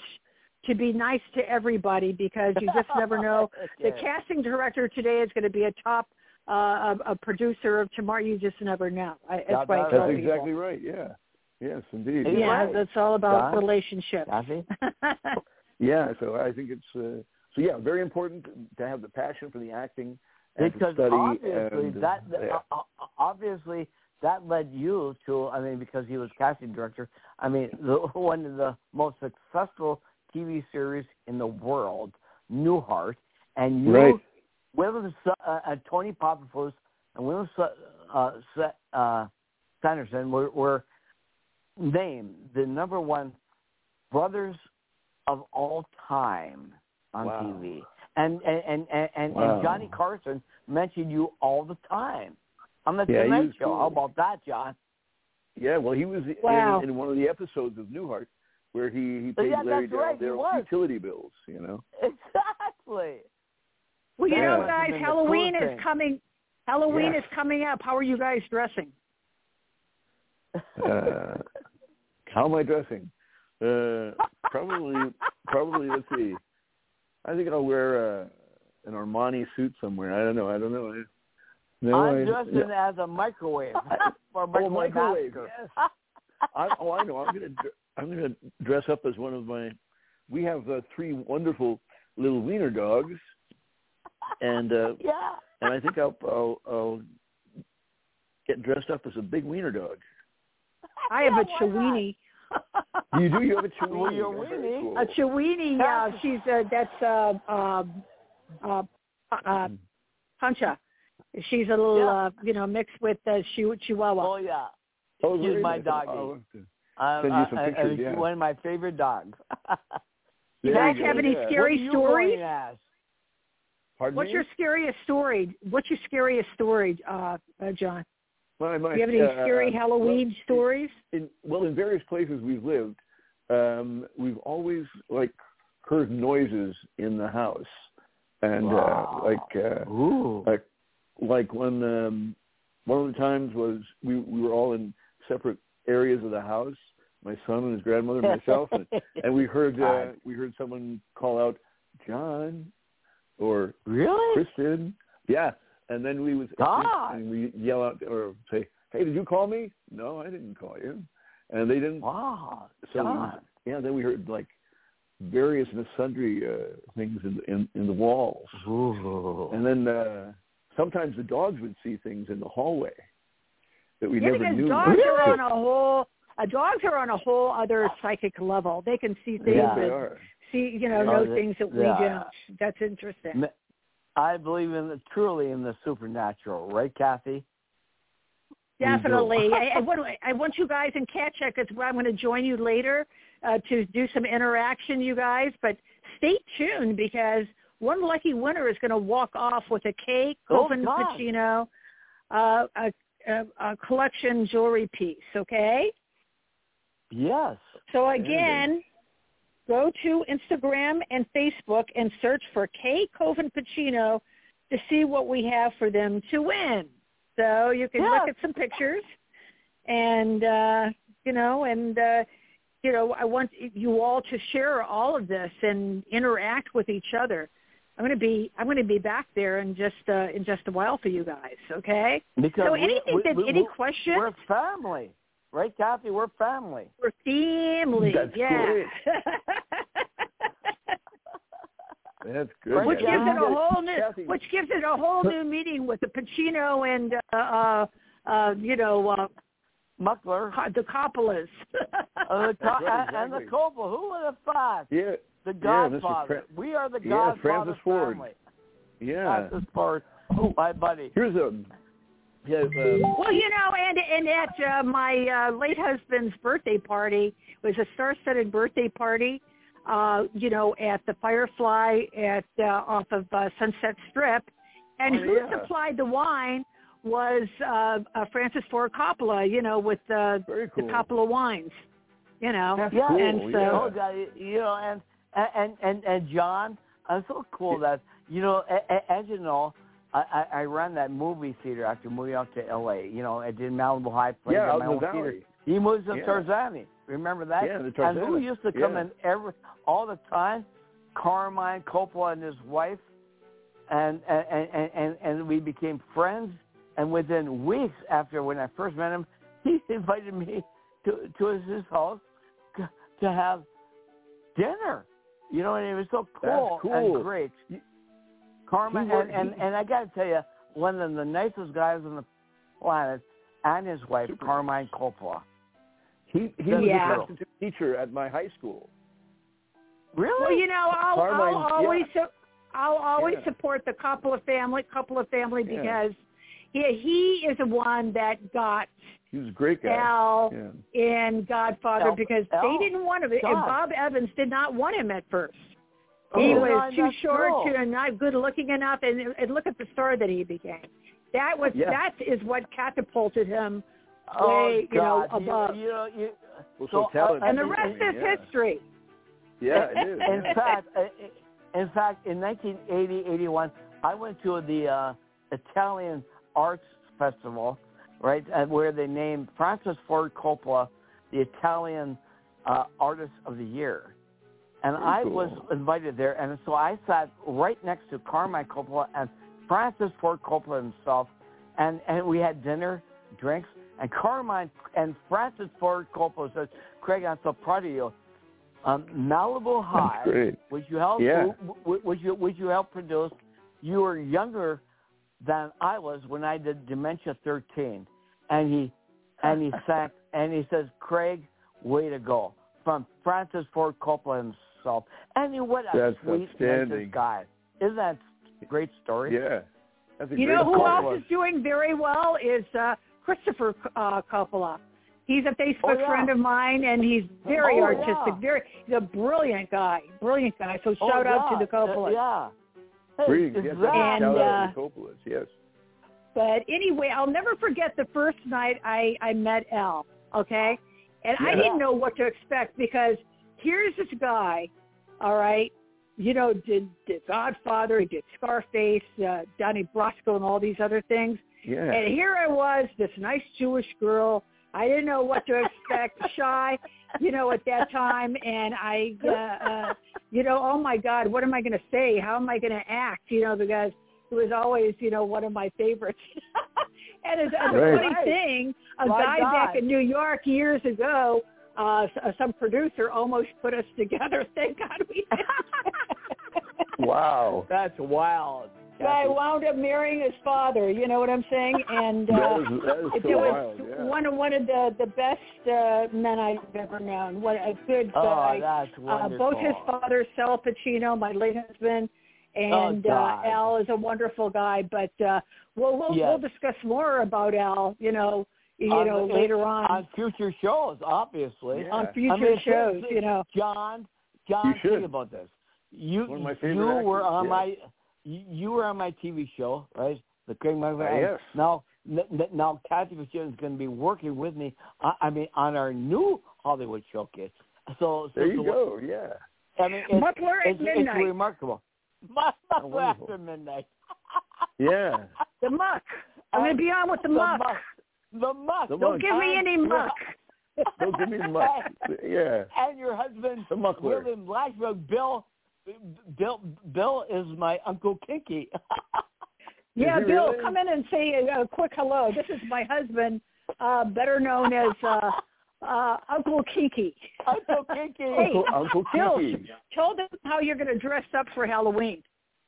Speaker 1: to be nice to everybody because you just never know. The casting director today is going to be a top uh, a, a producer of tomorrow. You just never know. I, that's
Speaker 2: Yeah,
Speaker 1: why I
Speaker 2: that-
Speaker 1: tell
Speaker 4: That's exactly right. Yeah. Yes, indeed.
Speaker 1: Yeah,
Speaker 2: right.
Speaker 1: that's all about
Speaker 2: Don?
Speaker 1: relationships.
Speaker 4: Yeah. So I think it's uh, so yeah, very important to have the passion for the acting
Speaker 2: because
Speaker 4: study.
Speaker 2: obviously
Speaker 4: and,
Speaker 2: that
Speaker 4: yeah.
Speaker 2: uh, uh, obviously that led you to I mean because he was casting director I mean the, one of the most successful TV series in the world Newhart and you
Speaker 4: Right.
Speaker 2: William uh, uh, Tony Papenfuss and William uh, uh, Sanderson were, were named the number one brothers of all time on
Speaker 4: Wow.
Speaker 2: TV. And and and and, and,
Speaker 4: Wow.
Speaker 2: and Johnny Carson mentioned you all the time on the
Speaker 4: Yeah,
Speaker 2: Tonight Show.
Speaker 4: cool.
Speaker 2: How about that, John?
Speaker 4: Yeah, well, he was
Speaker 1: Wow.
Speaker 4: in, in one of the episodes of Newhart where he he paid
Speaker 2: yeah,
Speaker 4: Larry
Speaker 2: that's right, he
Speaker 4: utility bills. You know.
Speaker 2: Exactly.
Speaker 1: Well, you
Speaker 4: Yeah.
Speaker 1: know, guys,
Speaker 2: must have been the
Speaker 1: Halloween is coming. Halloween
Speaker 4: Yes.
Speaker 1: is coming up. How are you guys dressing?
Speaker 4: Uh, how am I dressing? Uh, probably, probably. Let's see. I think I'll wear uh, an Armani suit somewhere. I don't know. I don't know. I, no, I,
Speaker 2: I'm dressing as a microwave for a
Speaker 4: Oh,
Speaker 2: microwave,
Speaker 4: microwave. Yes. I, oh, I know. I'm gonna I'm gonna dress up as one of my. We have uh, three wonderful little wiener dogs, and uh,
Speaker 2: Yeah.
Speaker 4: and I think I'll, I'll I'll get dressed up as a big wiener dog.
Speaker 1: I have
Speaker 2: Yeah,
Speaker 1: a
Speaker 2: why not?
Speaker 1: Chiweenie.
Speaker 4: You do. You have a chiweenie.
Speaker 2: Well, you're
Speaker 4: very
Speaker 2: weenie.
Speaker 4: cool.
Speaker 1: A Chiweenie, yeah. She's uh, that's uh, um, uh, uh, Pancha. She's a little,
Speaker 2: Yeah.
Speaker 1: uh, you know, mixed with uh, Chihu- Chihuahua.
Speaker 2: Oh yeah.
Speaker 4: Oh,
Speaker 2: She's my
Speaker 4: nice.
Speaker 2: doggy.
Speaker 4: I'll have
Speaker 2: Uh,
Speaker 4: Send you some
Speaker 2: uh,
Speaker 4: pictures,
Speaker 2: she's
Speaker 4: yeah.
Speaker 2: one of my favorite dogs.
Speaker 1: You guys
Speaker 4: you
Speaker 1: have any
Speaker 4: yeah.
Speaker 1: scary
Speaker 2: what are you
Speaker 1: stories?
Speaker 4: Pardon
Speaker 1: What's
Speaker 4: me?
Speaker 1: your scariest story? What's your scariest story, uh, uh, John?
Speaker 4: My, my,
Speaker 1: Do you have any
Speaker 4: uh,
Speaker 1: scary
Speaker 4: uh,
Speaker 1: Halloween
Speaker 4: well,
Speaker 1: stories?
Speaker 4: in well in various places we've lived um we've always like heard noises in the house and
Speaker 2: Wow.
Speaker 4: uh like uh
Speaker 2: Ooh.
Speaker 4: like like when um one of the times was we we were all in separate areas of the house my son and his grandmother and myself and, and we heard uh we heard someone call out john or
Speaker 2: really?
Speaker 4: kristen yeah and then we was
Speaker 2: God.
Speaker 4: and we yell out or say hey did you call me no i didn't call you and they didn't.
Speaker 2: Wow.
Speaker 4: So
Speaker 2: John.
Speaker 4: yeah, then we heard like various and sundry uh, things in, in in the walls,
Speaker 2: Ooh.
Speaker 4: and then uh, sometimes the dogs would see things in the hallway that we
Speaker 1: yeah,
Speaker 4: never
Speaker 1: because
Speaker 4: knew.
Speaker 1: dogs are on a whole. Uh, dogs are on a whole other psychic level. They can see things
Speaker 2: Yeah.
Speaker 4: they
Speaker 1: that
Speaker 4: are.
Speaker 1: see, you know,
Speaker 2: Oh,
Speaker 1: know
Speaker 2: they-
Speaker 1: things that we
Speaker 2: yeah.
Speaker 1: don't. That's interesting.
Speaker 2: I believe in the, truly in the supernatural, right, Kathy?
Speaker 1: Definitely. I, I, want, I want you guys in Cat Check because I'm going to join you later uh, to do some interaction, you guys. But stay tuned because one lucky winner is going to walk off with a K.
Speaker 2: Oh.
Speaker 1: Pacino uh, a, a, a collection jewelry piece, okay?
Speaker 2: Yes.
Speaker 1: So again, go to Instagram and Facebook and search for K Kovin Pacino to see what we have for them to win. So you can look at some pictures and uh you know and uh you know I want you all to share all of this and interact with each other. I'm going to be I'm going to be back there in just uh in just a while for you guys, okay?
Speaker 2: Because
Speaker 1: So anything
Speaker 2: we-
Speaker 1: that
Speaker 2: we-
Speaker 1: any
Speaker 2: we-
Speaker 1: question?
Speaker 2: We're a family, right, Kathy? We're family.
Speaker 1: We're family.
Speaker 4: That's
Speaker 1: yeah.
Speaker 4: great. That's good.
Speaker 1: Which
Speaker 2: Yeah.
Speaker 1: gives it a whole new
Speaker 4: Kathy.
Speaker 1: which gives it a whole new meaning with the Pacino and uh uh, uh you know uh
Speaker 2: Muckler.
Speaker 1: The Coppolas.
Speaker 2: Uh, the co-
Speaker 4: Right,
Speaker 2: and the. Coppola. Who would have thought?
Speaker 4: Yeah,
Speaker 2: The
Speaker 4: Yeah, Mr.
Speaker 2: Godfather.
Speaker 4: Fra-
Speaker 2: we are the
Speaker 4: Yeah,
Speaker 2: Godfather
Speaker 4: Francis Ford.
Speaker 2: family.
Speaker 4: yeah.
Speaker 2: Francis Ford. Oh, my buddy.
Speaker 4: Here's a yeah. Um,
Speaker 1: well, you know, and and at uh, my uh, late husband's birthday party it was a star-studded birthday party. Uh, you know, at the Firefly at uh, off of uh, Sunset Strip, and
Speaker 4: Oh,
Speaker 1: who
Speaker 4: yeah.
Speaker 1: supplied the wine was uh, uh, Francis Ford Coppola. You know, with uh,
Speaker 4: cool.
Speaker 1: the Coppola wines. You know,
Speaker 4: That's
Speaker 2: Yeah,
Speaker 4: cool.
Speaker 1: and so-
Speaker 4: yeah.
Speaker 2: Oh, you know, and and and and John, I'm so cool that you know, a- a- as you know, I, I ran that movie theater after moving out to L.A. You know, I did Malibu High, played
Speaker 4: yeah, out
Speaker 2: my
Speaker 4: in the
Speaker 2: theater. He moves to
Speaker 4: Yeah.
Speaker 2: Tarzana. Remember that?
Speaker 4: Yeah, the
Speaker 2: And who used to come
Speaker 4: Yeah.
Speaker 2: in every all the time? Carmine Coppola and his wife, and and and and, and we became friends. And within weeks after when I first met him, he invited me to to his, house to, have dinner. You know, and it was so cool,
Speaker 4: cool.
Speaker 2: and great. Carmine,
Speaker 4: He
Speaker 2: and, and and I got to tell you, one of the nicest guys on the planet, and his wife,
Speaker 4: Super.
Speaker 2: Carmine Coppola.
Speaker 4: He he
Speaker 2: Yeah.
Speaker 4: was
Speaker 1: Yeah.
Speaker 4: a substitute teacher at my high school.
Speaker 2: Really?
Speaker 1: Well, you know, I'll, I'll
Speaker 4: Carmine,
Speaker 1: always su- I'll always
Speaker 4: Yeah.
Speaker 1: support the Coppola family, Coppola family
Speaker 4: Yeah.
Speaker 1: because he he is the one that got
Speaker 4: He was a great guy.
Speaker 1: Al
Speaker 4: Yeah.
Speaker 1: in Godfather
Speaker 2: Al-
Speaker 1: because
Speaker 2: Al,
Speaker 1: they didn't want him. And Bob Evans did not want him at first.
Speaker 2: Oh,
Speaker 1: he
Speaker 2: no,
Speaker 1: was too short
Speaker 2: cool.
Speaker 1: too, and not good looking enough. And, and look at the star that he became. That was
Speaker 4: Yeah.
Speaker 1: that is what catapulted him
Speaker 2: oh,
Speaker 1: way, you know,
Speaker 2: God.
Speaker 1: above.
Speaker 2: You, you you,
Speaker 4: Well,
Speaker 2: So,
Speaker 4: so, talented.
Speaker 1: and the
Speaker 2: and-
Speaker 1: rest
Speaker 4: yeah.
Speaker 1: is history.
Speaker 4: Yeah, it is.
Speaker 2: in fact, uh, in fact, in 1980, 81, I went to the uh, Italian Arts Festival, right, uh, where they named Francis Ford Coppola the Italian uh, Artist of the Year. And
Speaker 4: Very
Speaker 2: I
Speaker 4: cool.
Speaker 2: was invited there, and so I sat right next to Carmine Coppola and Francis Ford Coppola himself, and, and we had dinner, drinks, and Carmine and Francis Ford Coppola says, Craig, I'm so proud of you. Um, Malibu High, which you helped,
Speaker 4: Yeah.
Speaker 2: w- w- which you which you helped produce. You were younger than I was when I did Dementia 13, and he and he sang and he says, Craig, way to go from Francis Ford Coppola himself. And he- what a
Speaker 4: That's
Speaker 2: sweet,
Speaker 4: outstanding.
Speaker 2: guy. Isn't that a great story?
Speaker 4: Yeah. That's a
Speaker 1: You
Speaker 4: great
Speaker 1: know who
Speaker 2: Coppola.
Speaker 1: else is doing very well is uh, Christopher uh, Coppola. He's a Facebook
Speaker 2: Oh, yeah.
Speaker 1: friend of mine, and he's very
Speaker 2: Oh,
Speaker 1: artistic.
Speaker 2: yeah.
Speaker 1: Very, he's a brilliant guy. Brilliant guy. So
Speaker 2: Oh,
Speaker 1: shout out to the Coppolas.
Speaker 2: Uh, yeah. Hey,
Speaker 4: Greetings. Yes,
Speaker 1: And,
Speaker 4: shout out
Speaker 1: uh,
Speaker 4: to the Coppolas. Yes.
Speaker 1: But anyway, I'll never forget the first night I I met Al. Okay, and I didn't know what to expect because here's this guy. All right, you know, did did Godfather, he did Scarface, uh, Donnie Brasco, and all these other things.
Speaker 4: Yeah.
Speaker 1: And here I was, this nice Jewish girl. I didn't know what to expect, shy, you know, at that time. And I, uh, uh, you know, oh my God, what am I going to say? How am I going to act? You know, because it was always, you know, one of my favorites. And it's, the
Speaker 4: Right.
Speaker 1: funny thing, a
Speaker 2: My
Speaker 1: guy back in New York years ago, uh, some producer almost put us together. Thank God we did.
Speaker 4: Wow.
Speaker 2: That's wild.
Speaker 1: Guy
Speaker 2: Kathy.
Speaker 1: wound up marrying his father. You know what I'm saying? And uh,
Speaker 4: is, that is
Speaker 1: it was
Speaker 4: wild. Yeah.
Speaker 1: one of one of the the best uh, men I've ever known. What a good guy.
Speaker 2: Oh,
Speaker 1: guy.
Speaker 2: that's
Speaker 1: uh,
Speaker 2: wonderful.
Speaker 1: both his father, Sal Pacino, my late husband, and
Speaker 2: Oh,
Speaker 1: uh, Al is a wonderful guy. But uh, we'll we'll,
Speaker 2: Yes.
Speaker 1: we'll discuss more about Al. You know, you
Speaker 2: On
Speaker 1: know
Speaker 2: the-
Speaker 1: later on,
Speaker 2: on future shows, obviously.
Speaker 4: Yeah.
Speaker 1: on future
Speaker 2: I mean,
Speaker 1: shows. You know,
Speaker 2: John, John,
Speaker 4: You should.
Speaker 2: think about this. You
Speaker 4: One of my
Speaker 2: you
Speaker 4: favorite
Speaker 2: were on
Speaker 4: yeah.
Speaker 2: my you, you were on my TV show, right? The Craig Michael.
Speaker 4: Uh, yes.
Speaker 2: Now n- n- now Kathy Fitzgerald is going to be working with me. I, I mean, on our new Hollywood showcase. So, so
Speaker 4: There you
Speaker 2: so-
Speaker 4: go. Yeah.
Speaker 2: I mean, it's,
Speaker 1: Muffler at
Speaker 2: it's,
Speaker 1: midnight.
Speaker 2: it's remarkable. Muffler
Speaker 4: Oh,
Speaker 2: after midnight.
Speaker 4: Yeah.
Speaker 1: the muck. I'm going to be on with the,
Speaker 2: the
Speaker 1: muck.
Speaker 2: muck. The muck.
Speaker 4: The
Speaker 1: Don't
Speaker 4: muck.
Speaker 1: give me any muck.
Speaker 4: Don't give me muck. Yeah.
Speaker 2: And your husband,
Speaker 4: The muckler.
Speaker 2: William Blacksburg, Bill. Bill Bill is my Uncle Kinky.
Speaker 1: Yeah, Bill,
Speaker 4: really?
Speaker 1: come in and say a, a quick hello. This is my husband, uh, better known as uh, uh, Uncle Kiki.
Speaker 2: Uncle Kinky.
Speaker 1: Hey,
Speaker 4: Uncle, Uncle
Speaker 1: Bill,
Speaker 4: Kiki.
Speaker 1: tell them how you're going to dress up for Halloween.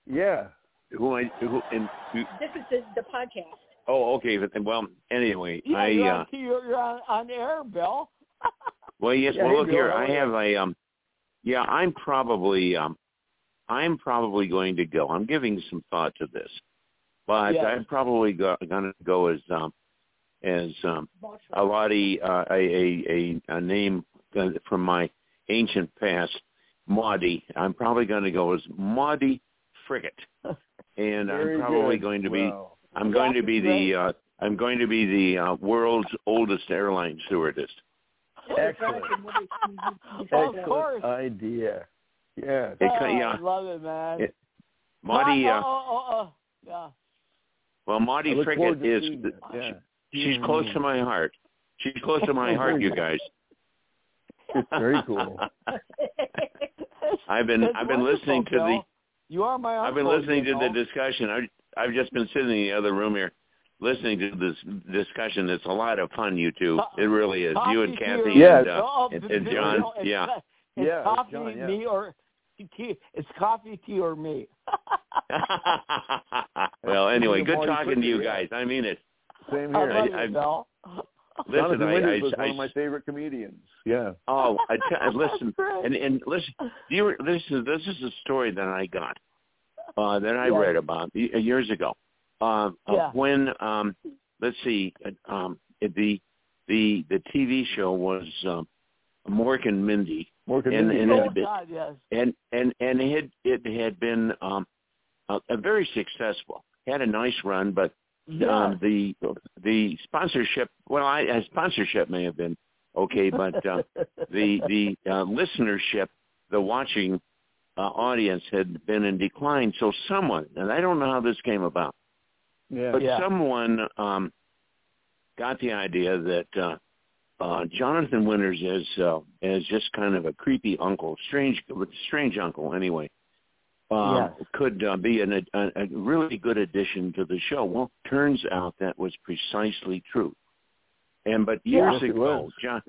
Speaker 4: Yeah.
Speaker 5: Who I who and who,
Speaker 1: This is the, the podcast.
Speaker 5: Oh okay but- well anyway
Speaker 2: Yeah,
Speaker 5: I
Speaker 2: you're,
Speaker 5: uh
Speaker 2: on, you're, you're on, on air, Bill.
Speaker 5: well yes
Speaker 4: Yeah,
Speaker 5: well look here I have a um yeah I'm probably um I'm probably going to go I'm giving some thought to this but
Speaker 2: Yes.
Speaker 5: I'm probably go, going to go as um as um a Lottie uh, a, a a a name uh, from my ancient past Maudie I'm probably going to go as Maudie Frigate and I'm probably
Speaker 4: good.
Speaker 5: going to be
Speaker 4: Wow.
Speaker 5: I'm going to be the uh, I'm going to be the uh, world's oldest airline stewardess.
Speaker 4: Excellent.
Speaker 2: of
Speaker 4: Excellent
Speaker 2: course.
Speaker 4: idea. Yeah.
Speaker 5: It
Speaker 2: Oh,
Speaker 5: yeah.
Speaker 2: I love it, man.
Speaker 5: It- Marty, uh,
Speaker 2: oh, oh, oh, yeah.
Speaker 5: well, Marty
Speaker 4: look forward
Speaker 5: Frigate
Speaker 4: to
Speaker 5: is
Speaker 4: seeing
Speaker 5: the,
Speaker 4: it. Yeah.
Speaker 5: she's close to my heart. She's close to my heart, you guys.
Speaker 4: Very cool.
Speaker 5: I've been
Speaker 2: That's
Speaker 5: I've been listening to the
Speaker 2: You are my
Speaker 5: I've been listening
Speaker 2: you
Speaker 5: to the discussion. I I've just been sitting in the other room here listening to this discussion. It's a lot of fun, you two. It really is. You and Kathy
Speaker 2: tea,
Speaker 4: Yeah.
Speaker 5: and uh,
Speaker 2: Oh,
Speaker 5: and- and John,
Speaker 2: no, it's,
Speaker 5: yeah.
Speaker 2: It's
Speaker 4: Yeah, it's
Speaker 2: coffee,
Speaker 4: John, yeah.
Speaker 2: me, or tea. It's coffee, tea, or me.
Speaker 5: well, anyway, good talking to you guys. I mean it.
Speaker 4: Same here.
Speaker 2: love
Speaker 5: I-
Speaker 2: you, Bill.
Speaker 5: Listen,
Speaker 4: Jonathan
Speaker 5: I,
Speaker 4: Winters
Speaker 5: I,
Speaker 4: was
Speaker 5: I,
Speaker 4: one of my favorite comedians. Yeah.
Speaker 5: oh, I t- listen,
Speaker 2: Great.
Speaker 5: and and listen. Do you this is this is a story that I got uh, that I
Speaker 2: Yeah.
Speaker 5: read about years ago. Uh, of
Speaker 2: Yeah.
Speaker 5: When um, let's see, uh, um, the the the TV show was um, Mork and Mindy,
Speaker 4: Morgan
Speaker 5: And-
Speaker 4: Mindy.
Speaker 5: and
Speaker 2: oh,
Speaker 5: it's been-
Speaker 2: God, yes.
Speaker 5: and and and it had, it had been um, a, a very successful. Had a nice run, but
Speaker 2: Yes.
Speaker 5: um, the the sponsorship. Well, I, uh, sponsorship may have been okay, but uh, the the uh, listenership, the watching uh, audience had been in decline. So someone, and I don't know how this came about,
Speaker 4: yeah.
Speaker 5: but
Speaker 2: Yeah.
Speaker 5: someone um, got the idea that uh, uh, Jonathan Winters is uh, is just kind of a creepy uncle, strange strange uncle anyway. Uh,
Speaker 2: Yes.
Speaker 5: could uh, be an, a, a really good addition to the show. Well, turns out that was precisely true. And but years
Speaker 4: Yes,
Speaker 5: ago. John,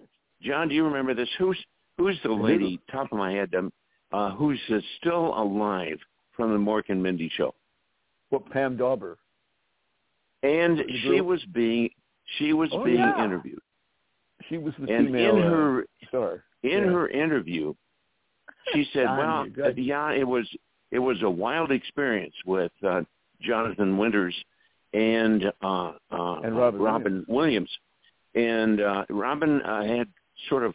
Speaker 5: John, do you remember this? Who's who's the lady? Top of my head, um, uh, who's uh, still alive from the Mork and Mindy show?
Speaker 4: What Pam Dawber.
Speaker 5: And she was being she was
Speaker 4: Oh,
Speaker 5: being
Speaker 4: yeah.
Speaker 5: interviewed,
Speaker 4: She was the
Speaker 5: and
Speaker 4: female
Speaker 5: in
Speaker 4: uh,
Speaker 5: her
Speaker 4: star.
Speaker 5: in
Speaker 4: Yeah.
Speaker 5: her interview, she said, "Well, yeah, it was it was a wild experience with uh, Jonathan Winters and uh, uh,
Speaker 4: And Robin
Speaker 5: Robin Williams, and uh, Robin uh, had sort of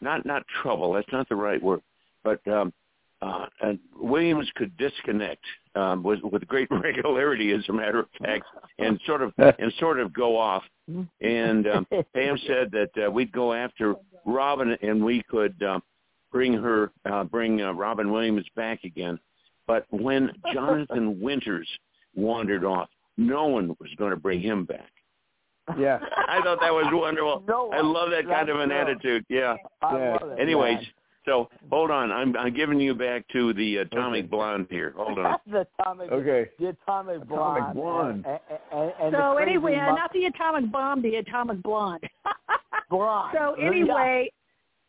Speaker 5: not not trouble. That's not the right word, but um, uh, and Williams could disconnect um, with with great regularity, as a matter of fact, and sort of and sort of go off. And um, Pam said that uh, we'd go after Robin, and we could um, bring her, uh, bring uh, Robin Williams back again. But when Jonathan Winters wandered off, no one was going to bring him back.
Speaker 4: Yeah.
Speaker 5: I thought that was wonderful.
Speaker 2: No,
Speaker 5: I love that kind of an
Speaker 2: that's-
Speaker 5: attitude. Yeah.
Speaker 4: Yeah.
Speaker 5: Anyways. So hold on, I'm I'm giving you back to the atomic
Speaker 4: Okay.
Speaker 5: blonde here. Hold on.
Speaker 2: the atomic,
Speaker 4: Okay.
Speaker 2: the atomic
Speaker 4: Atomic
Speaker 2: blonde.
Speaker 4: blonde.
Speaker 2: And, and, and
Speaker 1: so
Speaker 2: crazy
Speaker 1: anyway, uh,
Speaker 2: mu-
Speaker 1: not the atomic bomb, the atomic blonde.
Speaker 2: blonde.
Speaker 1: so
Speaker 2: Yeah.
Speaker 1: anyway,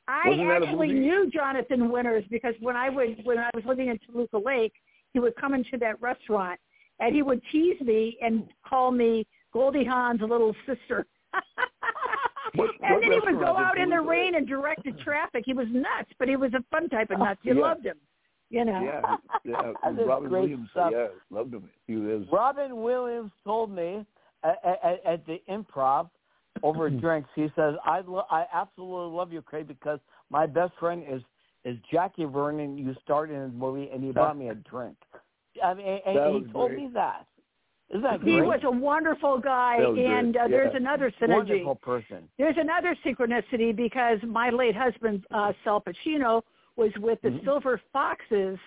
Speaker 1: I
Speaker 4: Wasn't
Speaker 1: actually knew Jonathan Winters because when I would when I was living in Toluca Lake, he would come into that restaurant and he would tease me and call me Goldie Hawn's little sister.
Speaker 4: What-
Speaker 1: and
Speaker 4: what
Speaker 1: then he would go out in the
Speaker 4: Toluca?
Speaker 1: rain and direct the traffic. He was nuts, but he was a fun type of oh, nuts. You
Speaker 4: Yeah.
Speaker 1: loved him, you know.
Speaker 4: Yeah, yeah.
Speaker 2: That is
Speaker 4: Robin
Speaker 2: great
Speaker 4: Williams.
Speaker 2: stuff.
Speaker 4: Yeah, loved him. He was.
Speaker 2: Robin Williams told me at, at, at the improv over drinks. He says, "I lo- I absolutely love you, Craig, because my best friend is is Jackie Vernon. You starred in his movie, and he bought me a drink. I mean, and, and he told
Speaker 4: great.
Speaker 2: me that. Isn't that
Speaker 1: He
Speaker 2: great?
Speaker 1: was a wonderful guy,
Speaker 4: That
Speaker 1: and uh, there's another synergy.
Speaker 2: wonderful person.
Speaker 1: There's another synchronicity because my late husband, uh, Sal Pacino, was with the
Speaker 2: Mhm.
Speaker 1: Silver Foxes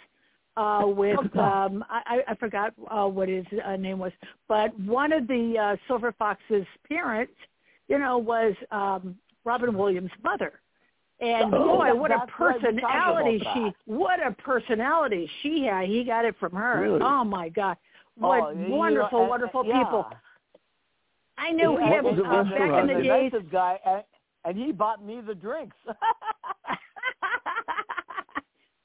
Speaker 1: uh, with, um, I, I I forgot uh, what his uh, name was, but one of the uh, Silver Foxes' parents, you know, was um, Robin Williams' mother. And
Speaker 2: Oh,
Speaker 1: boy, what a
Speaker 2: that's right. We talked
Speaker 1: personality she, what a personality she had. He got it from her.
Speaker 4: Really?
Speaker 1: Oh my God. What
Speaker 2: Oh, you know,
Speaker 1: wonderful,
Speaker 2: and-
Speaker 1: wonderful
Speaker 2: yeah.
Speaker 1: people. I knew
Speaker 2: What
Speaker 1: him
Speaker 4: was the
Speaker 1: uh, back in
Speaker 4: restaurant?
Speaker 1: the
Speaker 2: the
Speaker 1: days.
Speaker 2: nicest guy, and, and he bought me the drinks.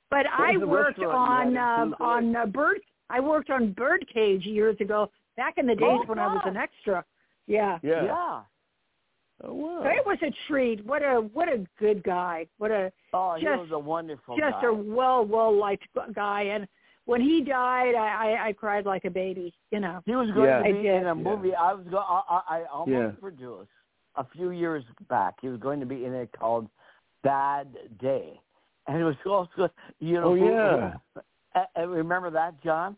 Speaker 1: but I worked
Speaker 4: restaurant
Speaker 1: on um, on uh, bird. I worked on Birdcage years ago, back in the days
Speaker 2: Oh,
Speaker 1: when I was an extra. Yeah.
Speaker 4: Yeah.
Speaker 2: yeah.
Speaker 4: Oh wow.
Speaker 1: So it was a treat. What a what a good guy. What a
Speaker 2: Oh, he
Speaker 1: Just-
Speaker 2: was a wonderful
Speaker 1: just
Speaker 2: guy.
Speaker 1: a well well liked guy. And when he died, I, I I cried like a baby. You know.
Speaker 2: He was going
Speaker 4: Yeah.
Speaker 2: to
Speaker 1: I
Speaker 2: be in a movie I was go I, I, I almost
Speaker 4: Yeah.
Speaker 2: produced a few years back. He was going to be in it called Bad Day, and it was also you know
Speaker 4: Oh,
Speaker 2: who,
Speaker 4: yeah.
Speaker 2: who, uh, uh, remember that John?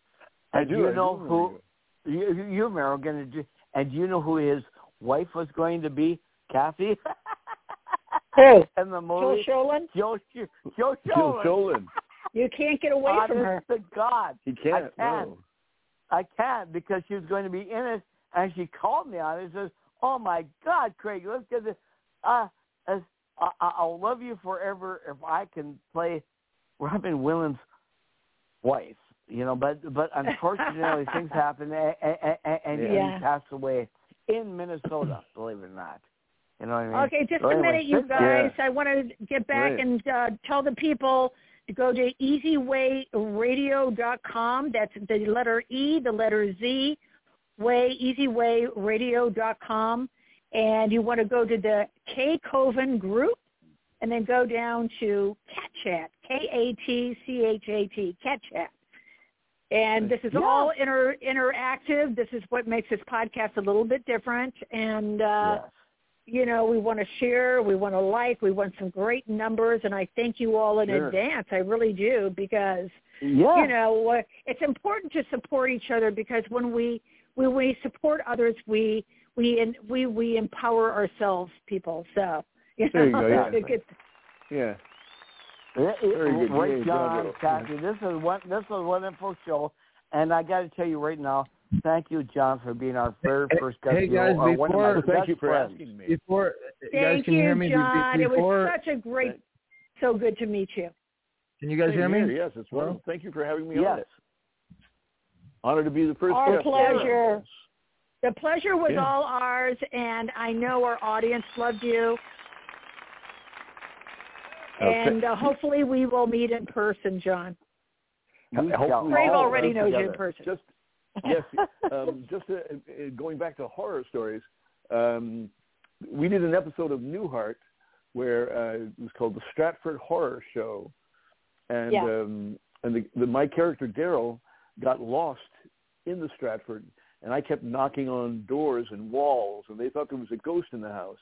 Speaker 4: I
Speaker 2: And
Speaker 4: do.
Speaker 2: You
Speaker 4: I
Speaker 2: know
Speaker 4: do
Speaker 2: who you you you remember going to do? And do you know who his wife was going to be? Kathy.
Speaker 1: Who?
Speaker 2: in the
Speaker 1: Joe
Speaker 2: movie.
Speaker 1: Sholin.
Speaker 2: Joe Joe Joe
Speaker 4: Jill Sholin.
Speaker 1: You can't get away from
Speaker 2: Honest
Speaker 1: her.
Speaker 2: to God.
Speaker 4: He can't.
Speaker 2: can't.
Speaker 4: No.
Speaker 2: I can't because she was going to be in it, and she called me on it. and says, "Oh my God, Craig, let's get this. Uh, as I, I- I'll love you forever if I can play Robin Williams' wife." You know, but but unfortunately things happen, and, and, and
Speaker 1: Yeah.
Speaker 2: he passed away in Minnesota. Believe it or not. You know what I mean?
Speaker 1: Okay, just
Speaker 2: So
Speaker 1: a
Speaker 2: anyway,
Speaker 1: minute, you
Speaker 2: since-
Speaker 1: guys. I want to get back
Speaker 4: Right.
Speaker 1: and uh, tell the people to go to ezwayradio.com. That's the letter E, the letter Z, way, ezwayradio.com. And you want to go to the K Kovin group and then go down to Kat Chat, K-A-T-C-H-A-T, Kat Chat. And this is
Speaker 2: Yeah.
Speaker 1: all inter- interactive. This is what makes this podcast a little bit different. And uh,
Speaker 2: Yes.
Speaker 1: You know, we want to share, we want to like, we want some great numbers, and I thank you all in
Speaker 4: Sure.
Speaker 1: advance. I really do because
Speaker 2: Yeah.
Speaker 1: you know uh, it's important to support each other because when we when we support others, we we we we empower ourselves, people. So you know,
Speaker 4: There you go, yeah.
Speaker 1: it gets-
Speaker 4: Yeah.
Speaker 2: Yeah, it-
Speaker 4: Very good.
Speaker 2: Right,
Speaker 4: Yeah,
Speaker 2: John,
Speaker 4: John,
Speaker 2: Kathy. This is one. This is a wonderful show, and I got to tell you right now, thank you, John, for being our very
Speaker 3: Hey-
Speaker 2: first guest.
Speaker 3: hey, guys,
Speaker 2: are one of my
Speaker 3: before-
Speaker 4: Well, thank
Speaker 2: best
Speaker 4: you for
Speaker 2: friends.
Speaker 4: asking me.
Speaker 3: Before you guys,
Speaker 1: thank
Speaker 3: can you
Speaker 1: you,
Speaker 3: hear me? Be- be-
Speaker 1: John. It was such a great, so good to meet you.
Speaker 3: can you guys
Speaker 4: Same
Speaker 3: hear me?
Speaker 4: here, Yes, it's well. Thank you for having me on
Speaker 2: Yes.
Speaker 4: it. Honored to be the first
Speaker 1: Our
Speaker 4: guest.
Speaker 1: pleasure. The pleasure was
Speaker 4: Yeah.
Speaker 1: all ours, and I know our audience loved you.
Speaker 4: Okay.
Speaker 1: And uh, hopefully we will meet in person, John.
Speaker 2: We
Speaker 4: Hopefully
Speaker 2: shall
Speaker 1: Craig already
Speaker 2: work
Speaker 1: knows you in person.
Speaker 4: Just yes, um, just uh, uh, going back to horror stories. Um, we did an episode of Newhart where uh, it was called the Stratford Horror Show, and
Speaker 1: Yeah.
Speaker 4: um, and the, the, my character Daryl got lost in the Stratford, and I kept knocking on doors and walls, and they thought there was a ghost in the house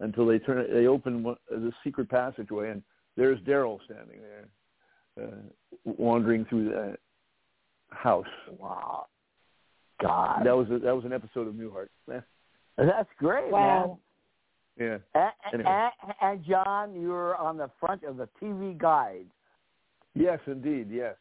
Speaker 4: until they turn they opened one, uh, the secret passageway, and there's Daryl standing there, uh, wandering through the house.
Speaker 2: Wow. God,
Speaker 4: That was a, that was an episode of Newhart.
Speaker 2: That's great,
Speaker 1: Wow.
Speaker 4: yeah.
Speaker 2: And,
Speaker 4: Anyway.
Speaker 2: and, and John, you were on the front of the TV guide.
Speaker 4: Yes, indeed. Yes.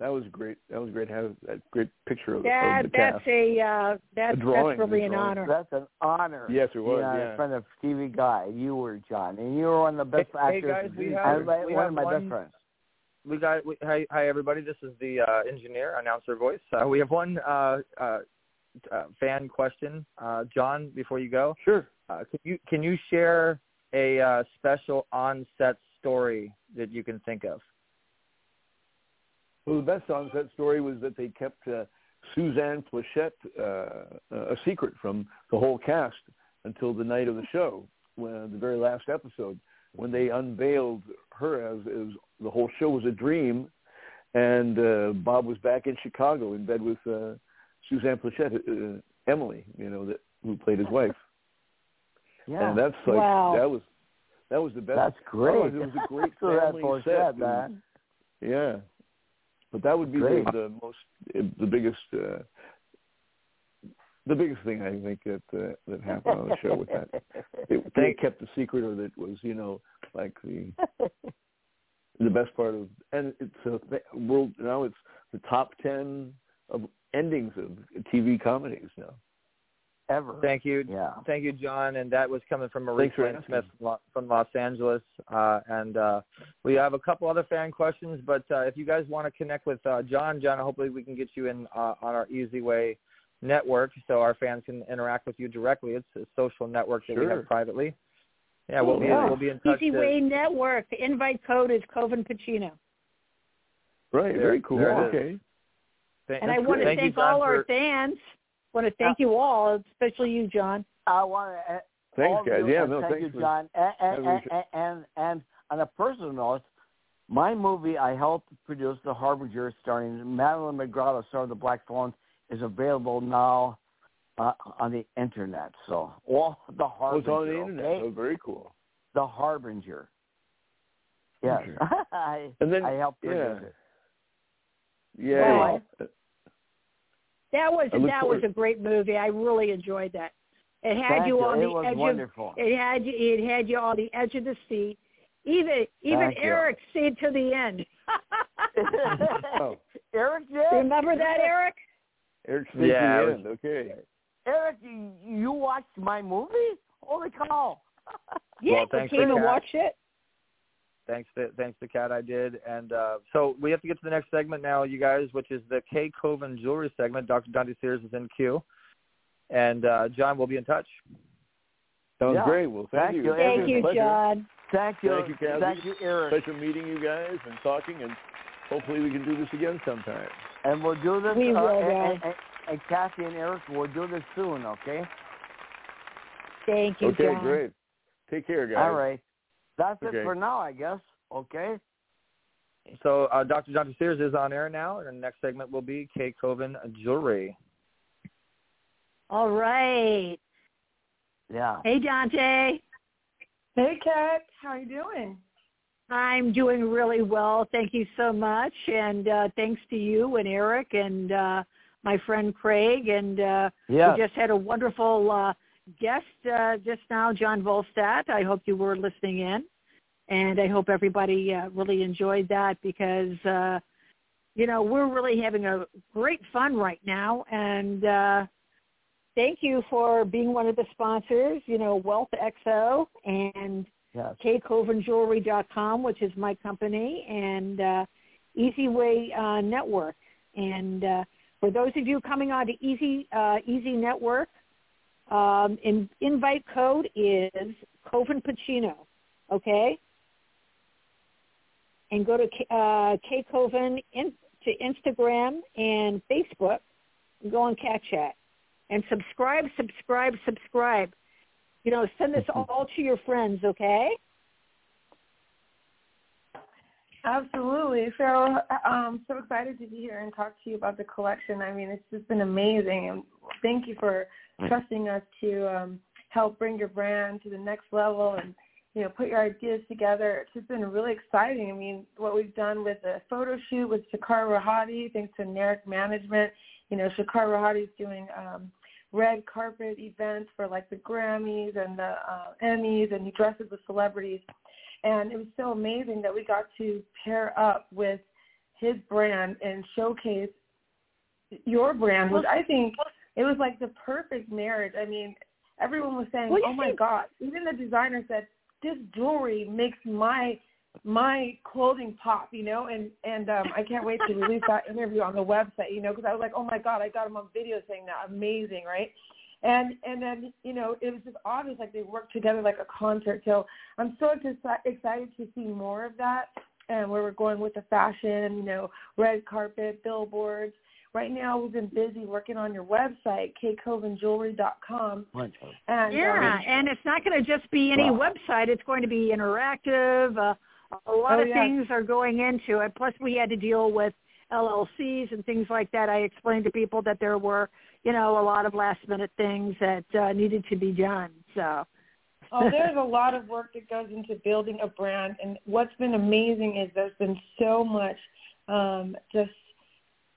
Speaker 4: that was great. That was great. To have that great picture of,
Speaker 1: that,
Speaker 4: of the
Speaker 1: that's
Speaker 4: cast.
Speaker 1: a uh, that's,
Speaker 4: A drawing,
Speaker 1: that's really an honor.
Speaker 2: That's an honor.
Speaker 4: Yes, it was,
Speaker 2: You know,
Speaker 4: yeah.
Speaker 2: In front of TV Guide, you were John, and you were one of the best
Speaker 3: Hey- hey,
Speaker 2: actors.
Speaker 3: guys, we have-
Speaker 2: I-
Speaker 3: we
Speaker 2: one
Speaker 3: have
Speaker 2: of my
Speaker 3: one-
Speaker 2: best friends.
Speaker 3: We got we, hi hi everybody. This is the uh, engineer announcer voice. Uh, we have one uh, uh, uh, fan question, uh, John. Before you go,
Speaker 4: Sure.
Speaker 3: uh, can you can you share a uh, special on-set story that you can think of?
Speaker 4: Well, the best on-set story was that they kept uh, Suzanne Pleshette uh, a secret from the whole cast until the night of the show, when the very last episode, when they unveiled her as, as the whole show was a dream, and uh, Bob was back in Chicago in bed with uh, Suzanne Pleshette, uh, Emily, you know, that who played his wife,
Speaker 2: Yeah.
Speaker 4: and that's like
Speaker 1: Wow.
Speaker 4: that was that was the best.
Speaker 2: That's great.
Speaker 4: Otherwise, it was a great
Speaker 2: so
Speaker 4: family
Speaker 2: for
Speaker 4: set.
Speaker 2: that,
Speaker 4: was- yeah, but that would be the, the most, the biggest, uh, the biggest thing I think that uh, that happened on the show with that. It, they kept the secret, or that was, you know, like the the best part of, and it's a th- world now. It's the top ten of endings of TV comedies now.
Speaker 2: Ever.
Speaker 3: Thank you,
Speaker 2: Yeah.
Speaker 3: thank you, John. And that was coming from Marie
Speaker 4: Thanks for
Speaker 3: Quinn
Speaker 4: asking.
Speaker 3: Smith from from Los Angeles. Uh, and uh, we have a couple other fan questions, but uh, if you guys want to connect with uh, John, John, hopefully we can get you in uh, on our Easy Way network so our fans can interact with you directly. It's a social network that we have privately. Yeah, we'll
Speaker 4: Oh,
Speaker 3: be
Speaker 4: yeah.
Speaker 3: we'll be in touch.
Speaker 1: Easy
Speaker 3: to-
Speaker 1: Way Network. The invite code is Kovin Pacino.
Speaker 4: Right.
Speaker 3: There-
Speaker 4: very cool.
Speaker 3: there it is.
Speaker 4: Okay.
Speaker 3: Thank-
Speaker 1: And I want to
Speaker 3: thank you,
Speaker 1: thank
Speaker 3: John,
Speaker 1: all our
Speaker 3: for-
Speaker 1: fans. want to thank you all, especially you, John.
Speaker 2: I want to. Uh,
Speaker 4: Thanks, guys.
Speaker 2: you,
Speaker 4: Yeah, no,
Speaker 2: thank you, John. And and,
Speaker 4: having me.
Speaker 2: and and and on a personal note, my movie I helped produce, The Harbinger, starring Madeline McGraw, the star of The Black Phone, is available now uh, on the internet. So, well, The
Speaker 4: Oh,
Speaker 2: Harbinger.
Speaker 4: it's on the internet.
Speaker 2: okay?
Speaker 4: Oh, very cool.
Speaker 2: The Harbinger. Yes,
Speaker 4: Okay.
Speaker 2: I
Speaker 4: And then
Speaker 2: I helped
Speaker 4: yeah,
Speaker 2: produce it.
Speaker 4: yeah.
Speaker 1: Wow. That was
Speaker 4: I look
Speaker 1: that was a great movie. I really enjoyed that. It had
Speaker 2: Thank
Speaker 1: you
Speaker 2: you.
Speaker 1: on
Speaker 2: It
Speaker 1: the
Speaker 2: was
Speaker 1: edge
Speaker 2: wonderful.
Speaker 1: of it had you it had you on the edge of the seat. Even even
Speaker 2: Thank you.
Speaker 1: Eric stayed to the end.
Speaker 4: Oh.
Speaker 2: Eric did.
Speaker 1: Remember that, Eric?
Speaker 4: Eric Sneaky
Speaker 3: Yeah, it was-
Speaker 4: Okay.
Speaker 2: Eric, you, you watched my movie? Holy cow!
Speaker 1: Yeah,
Speaker 3: Well,
Speaker 1: you
Speaker 3: thanks
Speaker 1: came
Speaker 3: for
Speaker 1: and watched it.
Speaker 3: Thanks to thanks to Kat, I did, and uh, so we have to get to the next segment now, you guys, which is the K Kovin Jewelry segment. Dr. Dante Sears is in queue, and uh, John will be in touch.
Speaker 4: Sounds
Speaker 2: Yeah.
Speaker 4: great. Well, thank,
Speaker 2: Thank
Speaker 4: you.
Speaker 2: you.
Speaker 1: Thank you. John.
Speaker 2: Thank you.
Speaker 4: Thank you, Kathy.
Speaker 2: Thank you, Eric.
Speaker 4: Pleasure meeting you guys and talking, and hopefully we can do this again sometime.
Speaker 2: And we'll do this.
Speaker 1: We
Speaker 2: uh,
Speaker 1: will,
Speaker 2: and,
Speaker 1: Ron.
Speaker 2: and, and Kathy and Eric, we'll do this soon, okay?
Speaker 1: Thank you,
Speaker 4: okay,
Speaker 1: John.
Speaker 4: great. Take care, guys.
Speaker 2: All right. That's
Speaker 4: Okay.
Speaker 2: it for now, I guess. Okay.
Speaker 3: So uh, Dr. Dante Sears is on air now, and the next segment will be K Kovin Jewelry.
Speaker 1: All right.
Speaker 2: Yeah.
Speaker 1: Hey, Dante.
Speaker 6: Hey, Kat. How are you doing?
Speaker 1: I'm doing really well. Thank you so much. And uh, thanks to you and Eric and uh, my friend Craig. And uh,
Speaker 2: Yeah.
Speaker 1: we just had a wonderful uh, guest uh, just now, John Voldstad. I hope you were listening in. And I hope everybody uh, really enjoyed that because, uh, you know, we're really having a great fun right now. And uh, thank you for being one of the sponsors, you know, Wealth XO and
Speaker 2: Yes.
Speaker 1: kkovinjewelry.com, which is my company, and uh, Easy Way uh, Network. And uh, for those of you coming on to Easy uh, Easy Network, um, in, invite code is Kovin Pacino, okay? And go to uh, Kkovin in, to Instagram and Facebook, and go on Kat Chat, and subscribe, subscribe, subscribe. You know, send this all to your friends, okay?
Speaker 6: Absolutely. So I'm so excited to be here and talk to you about the collection. I mean, it's just been amazing. And thank you for trusting us to um, help bring your brand to the next level and, you know, put your ideas together. It's just been really exciting. I mean, what we've done with the photo shoot with Shakar Rahati, thanks to Narek Management. You know, Shakar Rahati is doing um, red carpet events for like the Grammys and the uh, Emmys, and he dresses with celebrities. And it was so amazing that we got to pair up with his brand and showcase your brand, which I think it was like the perfect marriage. I mean, everyone was saying, "Oh my god!" Even the designer said, "This jewelry makes my my clothing pop," you know. And and um I can't wait to release that interview on the website, you know, because I was like, "Oh my god!" I got him on video saying that. Amazing, right? And and then you know it was just obvious like they worked together like a concert. So I'm so excited to see more of that and where we're going with the fashion, you know, red carpet, billboards. Right now, we've been busy working on your website, kkovinjewelry.com.
Speaker 1: And, yeah, um, and it's not going to just be any wow. website. It's going to be interactive. Uh, a lot
Speaker 6: oh,
Speaker 1: of
Speaker 6: yeah.
Speaker 1: things are going into it. Plus, we had to deal with LLCs and things like that. I explained to people that there were, you know, a lot of last-minute things that uh, needed to be done. So
Speaker 6: oh, there's a lot of work that goes into building a brand, and what's been amazing is there's been so much um, just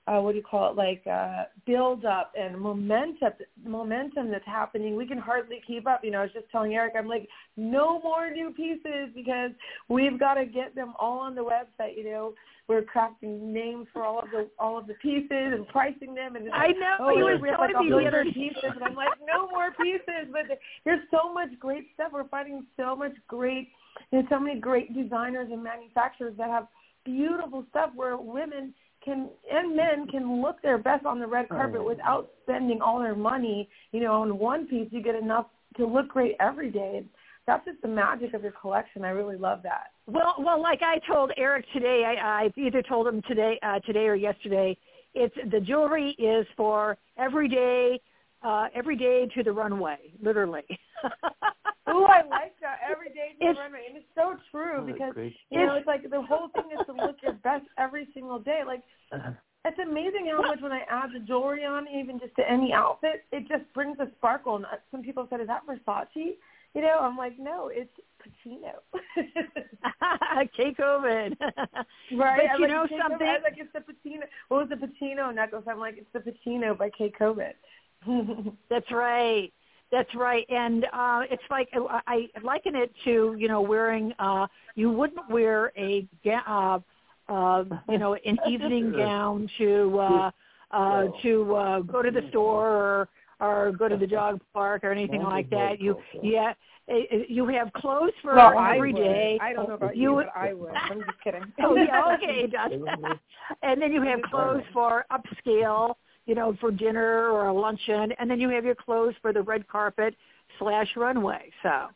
Speaker 6: uh, what do you call it, like uh, build up and momentum, momentum that's happening. We can hardly keep up. You know, I was just telling Eric, I'm like, no more new pieces because we've got to get them all on the website. You know, we're crafting names for all of the all of the pieces and pricing them. And
Speaker 1: I know
Speaker 6: oh,
Speaker 1: you were
Speaker 6: we have like
Speaker 1: telling
Speaker 6: a
Speaker 1: me the other
Speaker 6: pieces, and I'm like, no more pieces. But there's so much great stuff. We're finding so much great. There's so many great designers and manufacturers that have beautiful stuff where women can and men can look their best on the red carpet
Speaker 2: Oh.
Speaker 6: without spending all their money. You know, on one piece, you get enough to look great every day. That's just the magic of your collection. I really love that.
Speaker 1: Well, well, like I told Eric today, I, I either told him today, uh, today or yesterday. It's the jewelry is for every day, uh, every day to the runway, literally.
Speaker 6: Ooh, I like that. Every day
Speaker 1: It's-
Speaker 6: runway, and it's so true
Speaker 2: Oh,
Speaker 6: because you know it's like the whole thing is to look your best every single day. Like it's amazing how much when I add the jewelry on, even just to any outfit, it just brings a sparkle. And uh, some people said, "Is that Versace?" You know, I'm like, no, it's Pacino.
Speaker 1: Kate Kovin.
Speaker 6: Right.
Speaker 1: But
Speaker 6: I'm
Speaker 1: you
Speaker 6: like,
Speaker 1: know something?
Speaker 6: I was like, it's the Pacino. What was the Pacino necklace? I'm like, it's the Pacino by Kay Kovin.
Speaker 1: That's right. That's right. And uh it's like I I liken it to, you know, wearing uh you wouldn't wear a ga- uh uh you know, an evening gown to uh uh to uh go to the store or or go to the dog park or anything like that. You yeah, eh, eh, you have clothes for
Speaker 6: well, I
Speaker 1: every
Speaker 6: would.
Speaker 1: day.
Speaker 6: I don't know about
Speaker 1: You
Speaker 6: you,
Speaker 1: would-
Speaker 6: but I would. I'm just kidding.
Speaker 1: Oh yeah, okay, it does. and then you have clothes for upscale, you know, for dinner or a luncheon, and then you have your clothes for the red carpet slash runway. So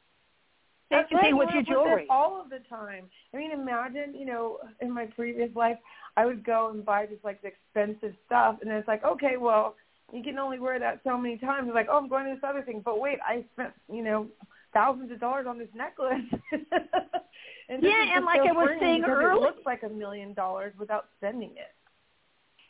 Speaker 1: same
Speaker 6: That's right.
Speaker 1: thing with
Speaker 6: you
Speaker 1: your jewelry.
Speaker 6: all of the time. I mean, imagine, you know, in my previous life, I would go and buy just like the expensive stuff, and then it's like, okay, well, you can only wear that so many times. It's like, oh, I'm going to this other thing, but wait, I spent, you know, thousands of dollars on this necklace. and this
Speaker 1: Yeah, and like I was saying early-
Speaker 6: it looks like a million dollars without spending it.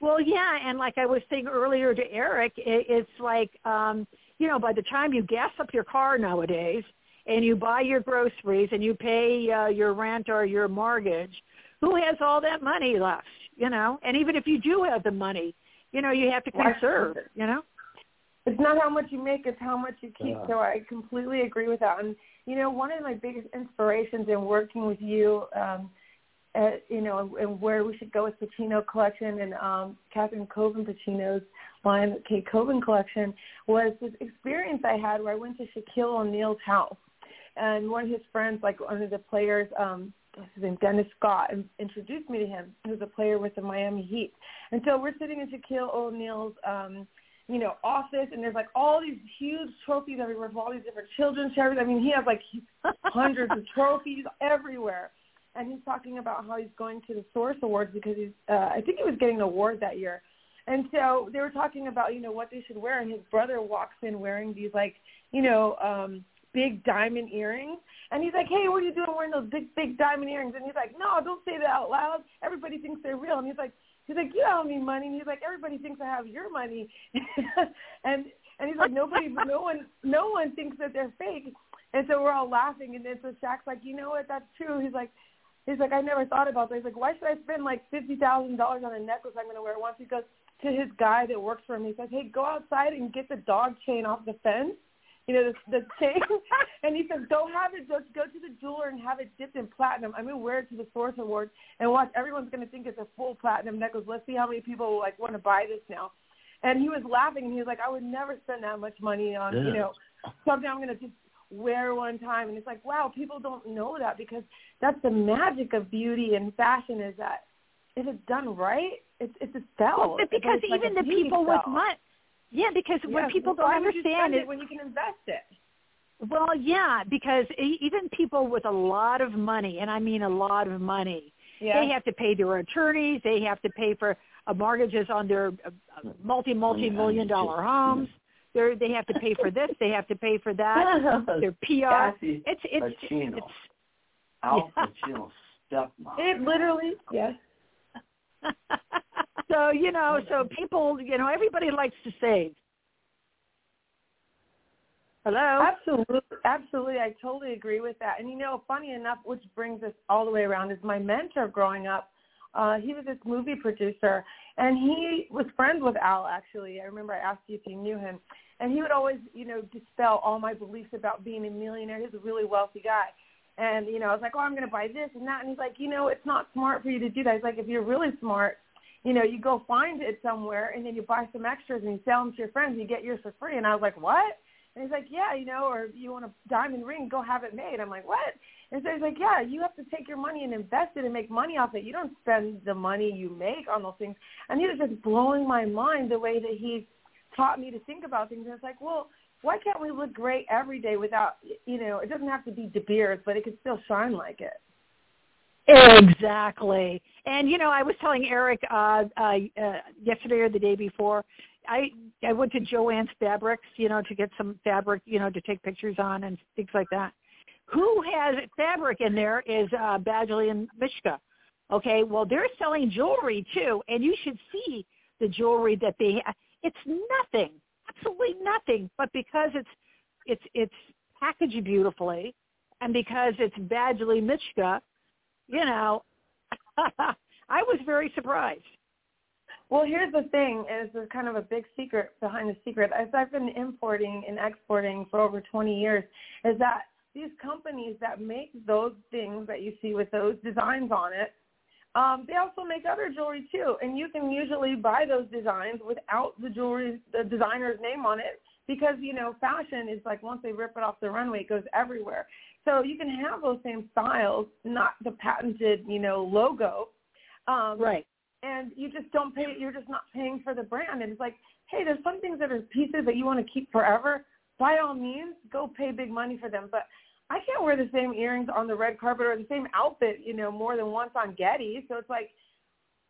Speaker 1: Well, yeah, and like I was saying earlier to Eric, it, it's like, um, you know, by the time you gas up your car nowadays and you buy your groceries and you pay uh, your rent or your mortgage, who has all that money left? You know, and even if you do have the money, you know, you have to conserve.
Speaker 6: it?
Speaker 1: You know.
Speaker 6: It's not how much you make, it's how much you keep.
Speaker 2: Yeah.
Speaker 6: So I completely agree with that. And you know, one of my biggest inspirations in working with you, um, uh, you know, and where we should go with Pacino collection and um, Catherine Kovin Pacino's line, Kate Kovin collection, was this experience I had where I went to Shaquille O'Neal's house, and one of his friends, like one of the players, um, his name, Dennis Scott, introduced me to him. Was a player with the Miami Heat, and so we're sitting in Shaquille O'Neal's. Um, you know, office, and there's like all these huge trophies everywhere from all these different children's charities. I mean, he has like hundreds of trophies everywhere. And he's talking about how he's going to the Source Awards because he's, uh, I think he was getting an award that year. And so they were talking about, you know, what they should wear. And his brother walks in wearing these like, you know, um, big diamond earrings. And he's like, hey, what are you doing wearing those big, big diamond earrings? And he's like, no, don't say that out loud. Everybody thinks they're real. And he's like, he's like, you have any money. And he's like, everybody thinks I have your money. and and he's like, nobody, no one, no one thinks that they're fake. And so we're all laughing. And then so Shaq's like, you know what? That's true. He's like, he's like, I never thought about that. He's like, why should I spend like fifty thousand dollars on a necklace I'm going to wear once? He goes to his guy that works for him. He says, hey, go outside and get the dog chain off the fence you know, the, the thing. and he says, go have it, go, go to the jeweler and have it dipped in platinum. I'm going to wear it to the Source Awards and watch. Everyone's going to think it's a full platinum necklace. Let's see how many people like want to buy this now. And he was laughing and he was like, I would never spend that much money on, yeah. you know, something I'm going to just wear one time. And it's like, wow, people don't know that because that's the magic of beauty and fashion is that if it's done right, it's it's a spell.
Speaker 1: Well, because even
Speaker 6: like
Speaker 1: the people
Speaker 6: spell.
Speaker 1: with money, yeah, because
Speaker 6: yes,
Speaker 1: what people don't understand
Speaker 6: is when you can invest it.
Speaker 1: Well, yeah, because even people with a lot of money, and I mean a lot of money,
Speaker 6: yeah.
Speaker 1: they have to pay their attorneys, they have to pay for uh, mortgages on their uh, multi multi million dollar homes. They they have to pay for this, they have to pay for that. their PR.
Speaker 7: Kathy
Speaker 1: it's it's
Speaker 7: Pacino.
Speaker 1: it's
Speaker 7: Al Pacino's stepmom.
Speaker 6: It literally yes.
Speaker 1: so you know, so people, you know, everybody likes to save. Hello.
Speaker 6: Absolutely, absolutely. I totally agree with that. And you know, funny enough, which brings us all the way around, is my mentor growing up. Uh, he was this movie producer, and he was friends with Al. Actually, I remember I asked you if you knew him, and he would always, you know, dispel all my beliefs about being a millionaire. He's a really wealthy guy. And, you know, I was like, oh, I'm going to buy this and that. And he's like, you know, it's not smart for you to do that. He's like, if you're really smart, you know, you go find it somewhere and then you buy some extras and you sell them to your friends and you get yours for free. And I was like, what? And he's like, yeah, you know, or you want a diamond ring, go have it made. I'm like, what? And so he's like, yeah, you have to take your money and invest it and make money off it. You don't spend the money you make on those things. And he was just blowing my mind the way that he taught me to think about things. And it's like, well, why can't we look great every day without, you know, it doesn't have to be De Beers, but it could still shine like it.
Speaker 1: Exactly. And you know, I was telling Eric uh, uh, uh, yesterday or the day before. I I went to Joann's Fabrics, you know, to get some fabric, you know, to take pictures on and things like that. Who has fabric in there is uh, Badgley and Mischka. Okay, well they're selling jewelry too, and you should see the jewelry that they. It's nothing absolutely nothing. But because it's it's it's packaged beautifully, and because it's Badgley Mischka, you know, I was very surprised.
Speaker 6: Well, here's the thing, is there's kind of a big secret behind the secret. As I've been importing and exporting for over 20 years, is that these companies that make those things that you see with those designs on it um, they also make other jewelry too, and you can usually buy those designs without the jewelry, the designer's name on it, because you know fashion is like once they rip it off the runway, it goes everywhere. So you can have those same styles, not the patented, you know, logo. Um,
Speaker 1: right.
Speaker 6: And you just don't pay. You're just not paying for the brand. And it's like, hey, there's some things that are pieces that you want to keep forever. By all means, go pay big money for them. But I can't wear the same earrings on the red carpet or the same outfit, you know, more than once on Getty. So it's like,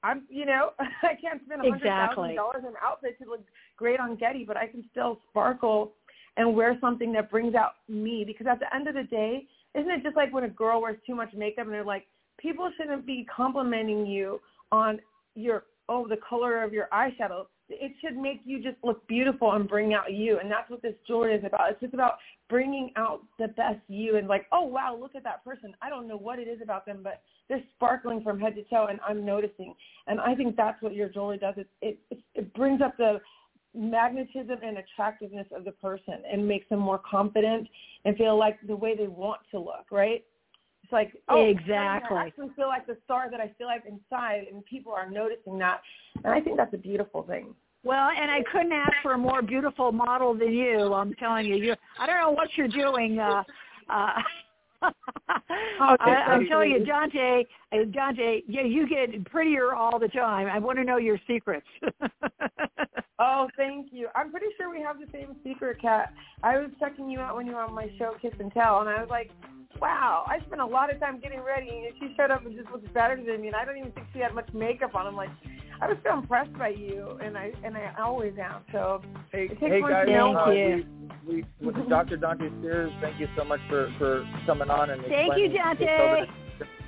Speaker 6: I'm, you know, I can't spend a hundred thousand dollars on an outfit to look great on Getty, but I can still sparkle and wear something that brings out me. Because at the end of the day, isn't it just like when a girl wears too much makeup and they're like, people shouldn't be complimenting you on your oh the color of your eyeshadow it should make you just look beautiful and bring out you. And that's what this jewelry is about. It's just about bringing out the best you and like, oh, wow, look at that person. I don't know what it is about them, but they're sparkling from head to toe and I'm noticing. And I think that's what your jewelry does. It, it, it brings up the magnetism and attractiveness of the person and makes them more confident and feel like the way they want to look, right? It's like, oh,
Speaker 1: exactly.
Speaker 6: I actually feel like the star that I feel like inside, and people are noticing that, and I think that's a beautiful thing.
Speaker 1: Well, and I couldn't ask for a more beautiful model than you. I'm telling you, you. I don't know what you're doing. Uh, uh, I, I'm telling you, Dante, uh, Dante, yeah, you get prettier all the time. I want to know your secrets.
Speaker 6: oh, thank you. I'm pretty sure we have the same secret, Kat. I was checking you out when you were on my show, Kiss and Tell, and I was like, wow, I spent a lot of time getting ready, and she showed up and just looked better than me, and I don't even think she had much makeup on. I'm like, I was so impressed by you, and I and I always am. So
Speaker 3: hey,
Speaker 6: hey
Speaker 3: guys,
Speaker 1: thank
Speaker 3: uh,
Speaker 1: you.
Speaker 3: We, we, with Dr. Dante Sears, thank you so much for for coming on and
Speaker 1: thank you, Dante.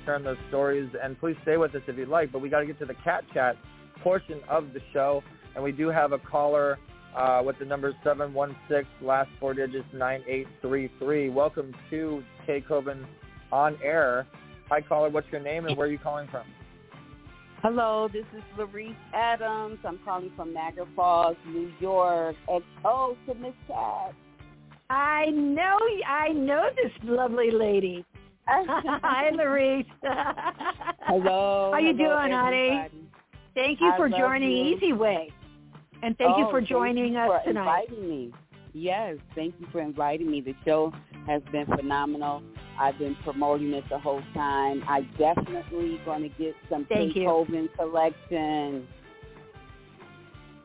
Speaker 3: Sharing those stories, and please stay with us if you'd like. But we got to get to the Kat Chat portion of the show, and we do have a caller uh, with the number 716, last four digits 9833. Welcome to K. Kovin on air. Hi, caller. What's your name and where are you calling from?
Speaker 8: Hello, this is Larice Adams. I'm calling from Niagara Falls, New York. XO oh, to Miss Kat.
Speaker 1: I know, I know this lovely lady. Hi, Larice.
Speaker 9: Hello.
Speaker 1: How you
Speaker 9: hello,
Speaker 1: doing, honey? Thank you
Speaker 9: I
Speaker 1: for joining
Speaker 9: you.
Speaker 1: Easy Way, and thank you
Speaker 9: Oh,
Speaker 1: for joining
Speaker 9: you
Speaker 1: us
Speaker 9: for
Speaker 1: tonight.
Speaker 9: Inviting me. Yes, thank you for inviting me. The show has been phenomenal. I've been promoting it the whole time. I definitely going to get some
Speaker 1: Thank
Speaker 9: Kate
Speaker 1: you.
Speaker 9: Collection.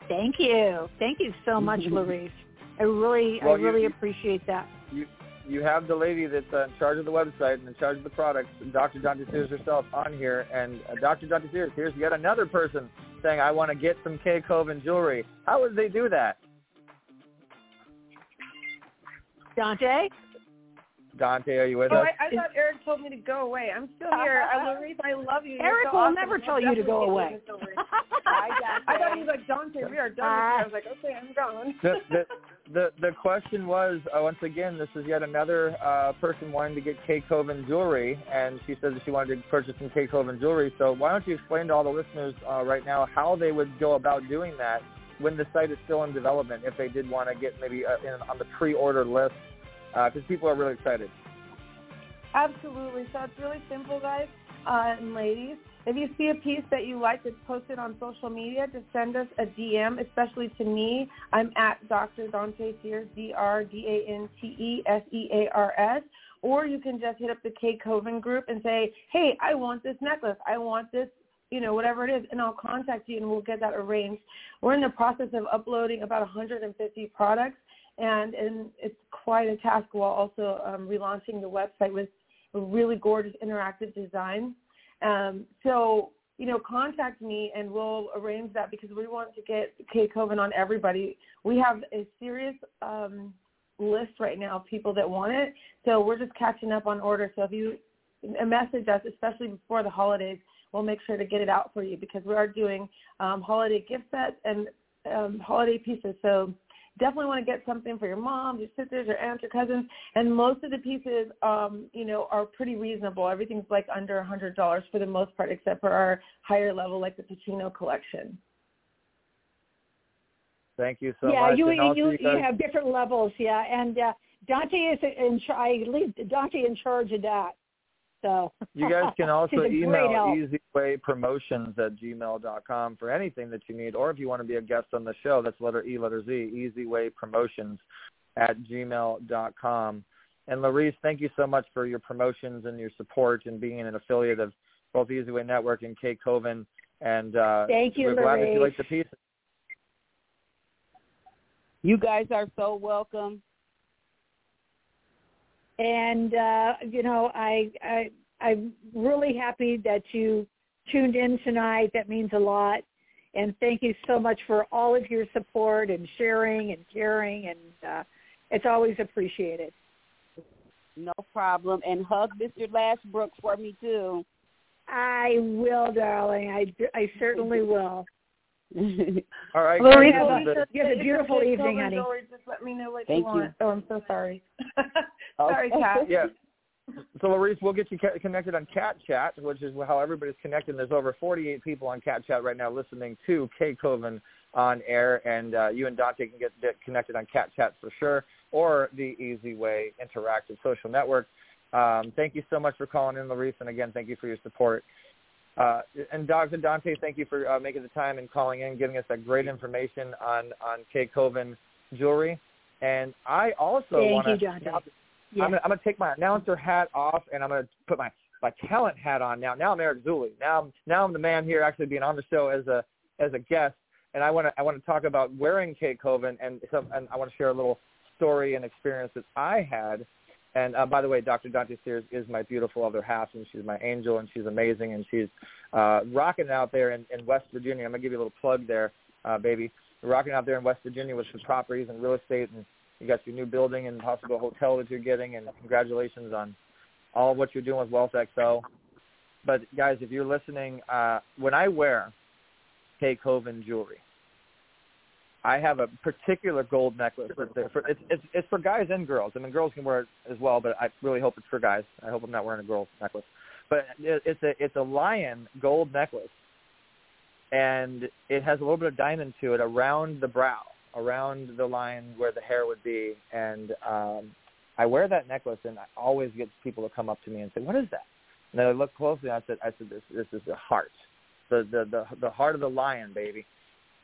Speaker 1: Thank you, thank you so much, Larice. I really,
Speaker 3: Well,
Speaker 1: I really
Speaker 3: you-
Speaker 1: appreciate that.
Speaker 3: You you have the lady that's uh, in charge of the website and in charge of the products, Dr. Dante Sears herself, on here. And uh, Dr. Dante Sears, here's yet another person saying, I want to get some K. Kovin jewelry. How would they do that?
Speaker 1: Dante,
Speaker 3: Dante, are you with
Speaker 6: Oh,
Speaker 3: us?
Speaker 6: I, I thought Eric told me to go away. I'm still here. I, Larice, I love you. You're
Speaker 1: Eric
Speaker 6: so
Speaker 1: will
Speaker 6: awesome.
Speaker 1: never
Speaker 6: We'll
Speaker 1: tell you to go away.
Speaker 6: get this over. I thought he was like, Dante, we are done with you. I was like, okay, I'm gone.
Speaker 3: the, the the the question was uh, once again this is yet another uh, person wanting to get K Kovin jewelry and she said that she wanted to purchase some K Kovin jewelry so why don't you explain to all the listeners uh, right now how they would go about doing that when the site is still in development if they did want to get maybe uh, in, on the pre-order list because people are really excited
Speaker 6: Absolutely. So it's really simple, guys uh, and ladies. If you see a piece that you like that's posted on social media, just send us a DM, especially to me. I'm at Dr. Dante Sears, D-R-D-A-N-T-E-S-E-A-R-S. Or you can just hit up the K Kovin group and say, hey, I want this necklace. I want this, you know, whatever it is, and I'll contact you and we'll get that arranged. We're in the process of uploading about 150 products, and, and it's quite a task while also um, relaunching the website with a really gorgeous interactive design. Um, so, you know, contact me and we'll arrange that because we want to get K Kovin on everybody. We have a serious um, list right now of people that want it. So we're just catching up on order. So if you message us, especially before the holidays, we'll make sure to get it out for you because we are doing um, holiday gift sets and um, holiday pieces. So definitely want to get something for your mom, your sisters, your aunts, your cousins. And most of the pieces, um, you know, are pretty reasonable. Everything's like under a hundred dollars for the most part, except for our higher level, like the Pacino collection.
Speaker 3: thank you so
Speaker 1: yeah,
Speaker 3: much
Speaker 1: you
Speaker 3: also
Speaker 1: you,
Speaker 3: you
Speaker 1: you have different levels, yeah, and uh, Dante is in. I leave Dante in charge of that. So
Speaker 3: You guys can also
Speaker 1: He's a great
Speaker 3: email
Speaker 1: help.
Speaker 3: ezwaypromotions at gmail.com for anything that you need, or if you want to be a guest on the show, that's letter E, letter Z, ezwaypromotions at gmail.com. And Larice, thank you so much for your promotions and your support and being an affiliate of both Easyway Network and K Kovin. And uh,
Speaker 1: Thank you,
Speaker 3: we're glad that you
Speaker 1: Larice.
Speaker 3: like the piece.
Speaker 9: You guys are so welcome.
Speaker 1: And uh, you know, I, I I'm really happy that you tuned in tonight. That means a lot. And thank you so much for all of your support and sharing and caring, and uh, it's always appreciated.
Speaker 9: No problem. And hug Mr. Lashbrook for me too.
Speaker 1: I will, darling. I, I certainly will.
Speaker 3: All right.
Speaker 6: Well,
Speaker 3: guys,
Speaker 1: have a-
Speaker 3: is the-
Speaker 1: you have a beautiful
Speaker 6: K
Speaker 1: evening,
Speaker 6: Kovin
Speaker 1: honey.
Speaker 6: jewelry, Just let me know what
Speaker 9: Thank
Speaker 6: you want.
Speaker 9: you.
Speaker 6: Oh, I'm so sorry. sorry, Kat.
Speaker 3: Yeah. So, Larice, we'll get you ca- connected on Kat Chat, which is how everybody's connected. There's over 48 people on Kat Chat right now listening to Kay Kovin on air, and uh, you and Dante can get, get connected on Kat Chat for sure, or the Easy Way Interactive Social Network. Um, thank you so much for calling in, Larice, and again, thank you for your support. Uh, and Dr. Dante, thank you for uh, making the time and calling in, giving us that great information on on K Kovin jewelry. And I also
Speaker 1: Thank
Speaker 3: want
Speaker 1: you,
Speaker 3: to.
Speaker 1: Yeah.
Speaker 3: I'm I'm gonna take my announcer hat off and I'm gonna put my my talent hat on now. Now I'm Eric Zuley. Now I'm now I'm the man here actually being on the show as a as a guest, and I want to I want to talk about wearing Kate Kovin and some and I want to share a little story and experience that I had. And uh, by the way, Dr. Dante Sears is my beautiful other half, and she's my angel, and she's amazing, and she's uh, rocking out there in, in West Virginia. I'm gonna give you a little plug there, uh, baby. Rocking out there in West Virginia with some properties and real estate, and you got your new building and possible hotel that you're getting, and congratulations on all what you're doing with Wealth XO. But guys, if you're listening, uh, when I wear K Kovin jewelry, I have a particular gold necklace. That for, it's, it's it's for guys and girls. I mean, girls can wear it as well, but I really hope it's for guys. I hope I'm not wearing a girl's necklace. But it, it's a it's a lion gold necklace, and it has a little bit of diamond to it around the brow. around the line where the hair would be, and um, I wear that necklace, and I always get people to come up to me and say, "What is that?" And I look closely, and I said, "I said this this is the heart, the the the, the heart of the lion, baby."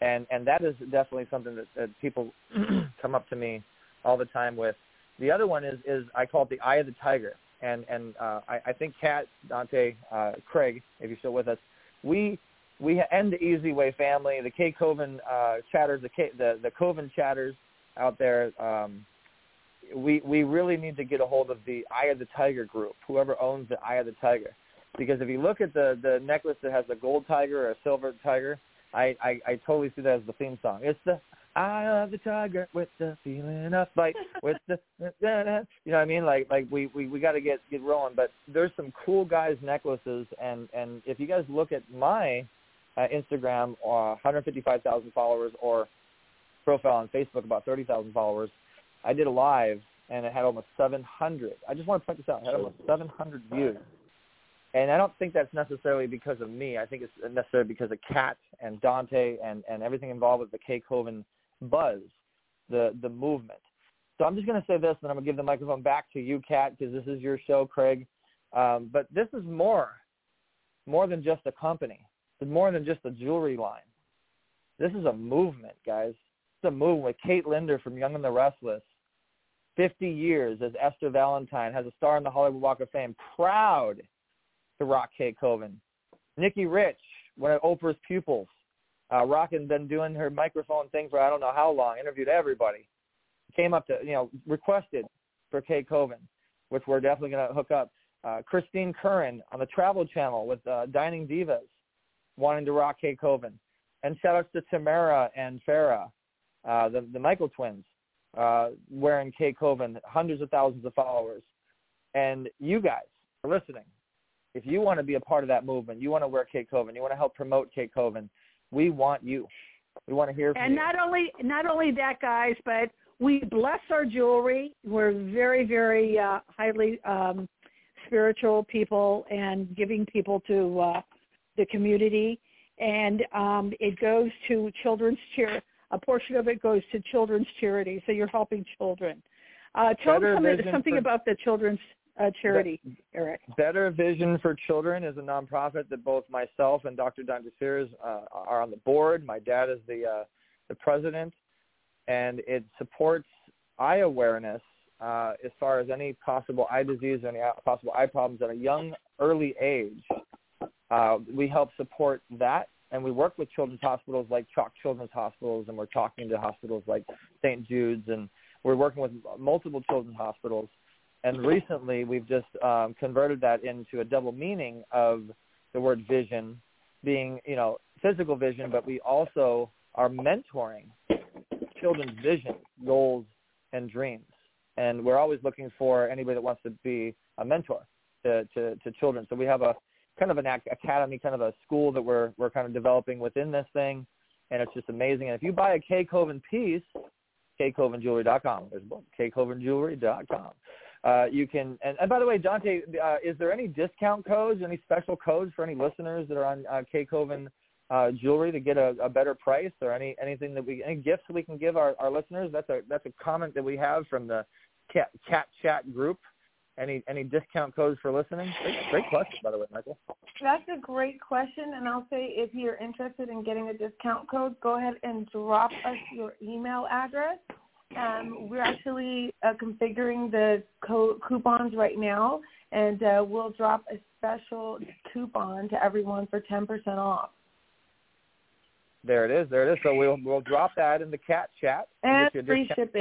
Speaker 3: And and that is definitely something that, that people come up to me all the time with. The other one is is I call it the eye of the tiger, and and uh, I, I think Kat, Dante, uh, Craig, if you're still with us, we we end the Easy Way family, the K Kovin uh, chatters, the K, the the Kovin chatters out there. Um, we we really need to get a hold of the Eye of the Tiger group, whoever owns the Eye of the Tiger, because if you look at the the necklace that has a gold tiger or a silver tiger, I I, I totally see that as the theme song. It's the I of the Tiger with the feeling of fight with the you know what I mean like like we we we got to get get rolling. But there's some cool guys necklaces, and and if you guys look at my uh, Instagram, uh, 155,000 followers, or profile on Facebook, about 30,000 followers. I did a live, and it had almost 700. I just want to point this out. It had almost 700 views. And I don't think that's necessarily because of me. I think it's necessarily because of Kat and Dante and, and everything involved with the K Kovin buzz, the the movement. So I'm just going to say this, and I'm going to give the microphone back to you, Kat, because this is your show, Craig. Um, but this is more, more than just a company It's more than just a jewelry line. This is a movement, guys. It's a movement with Kate Linder from Young and the Restless. 50 years as Esther Valentine has a star in the Hollywood Walk of Fame, proud to rock Kate Kovin. Nikki Rich, one of Oprah's pupils, uh, rocking, been doing her microphone thing for I don't know how long, interviewed everybody. Came up to, you know, requested for Kate Kovin, which we're definitely going to hook up. Uh, Christine Curran on the Travel Channel with uh, Dining Divas wanting to rock Kate Kovin. And shout outs to Tamara and Farah, uh, the, the Michael twins, uh, wearing Kate Kovin, hundreds of thousands of followers. And you guys are listening. If you want to be a part of that movement, you want to wear Kate Kovin, you want to help promote Kate Kovin, we want you. We want to hear from
Speaker 1: and
Speaker 3: you.
Speaker 1: And not only not only that, guys, but we bless our jewelry. We're very, very uh, highly um, spiritual people and giving people to uh, the community, and um, it goes to children's charity. A portion of it goes to children's charity, so you're helping children. Uh, tell
Speaker 3: Better
Speaker 1: them something
Speaker 3: for,
Speaker 1: about the children's uh, charity, Eric.
Speaker 3: Better Vision for Children is a nonprofit that both myself and Dr. Dante Sears uh, are on the board. My dad is the uh, the president, and it supports eye awareness uh, as far as any possible eye disease or any possible eye problems at a young, early age. Uh, we help support that, and we work with children's hospitals like CHOC Children's Hospitals, and we're talking to hospitals like St. Jude's, and we're working with multiple children's hospitals. And recently, we've just um, converted that into a double meaning of the word vision being, you know, physical vision, but we also are mentoring children's vision, goals, and dreams. And we're always looking for anybody that wants to be a mentor to, to, to children. So we have a kind of an academy, kind of a school that we're we're kind of developing within this thing, and it's just amazing. And if you buy a K Kovin piece, kkovinjewelry.com. There's kkovinjewelry.com. Uh, you can, and, and by the way, Dante, uh, is there any discount codes, any special codes for any listeners that are on uh, K Kovin uh, jewelry to get a, a better price, or any anything that we, any gifts we can give our, our listeners? That's a that's a comment that we have from the cat, Kat Chat group. Any any discount codes for listening? Great, great question, by the way, Michael.
Speaker 6: That's a great question, and I'll say if you're interested in getting a discount code, go ahead and drop us your email address. Um, we're actually uh, configuring the co- coupons right now, and uh, we'll drop a special coupon to everyone for 10% off.
Speaker 3: There it is. There it is. So we'll we'll drop that in the Kat Chat.
Speaker 6: And free shipping.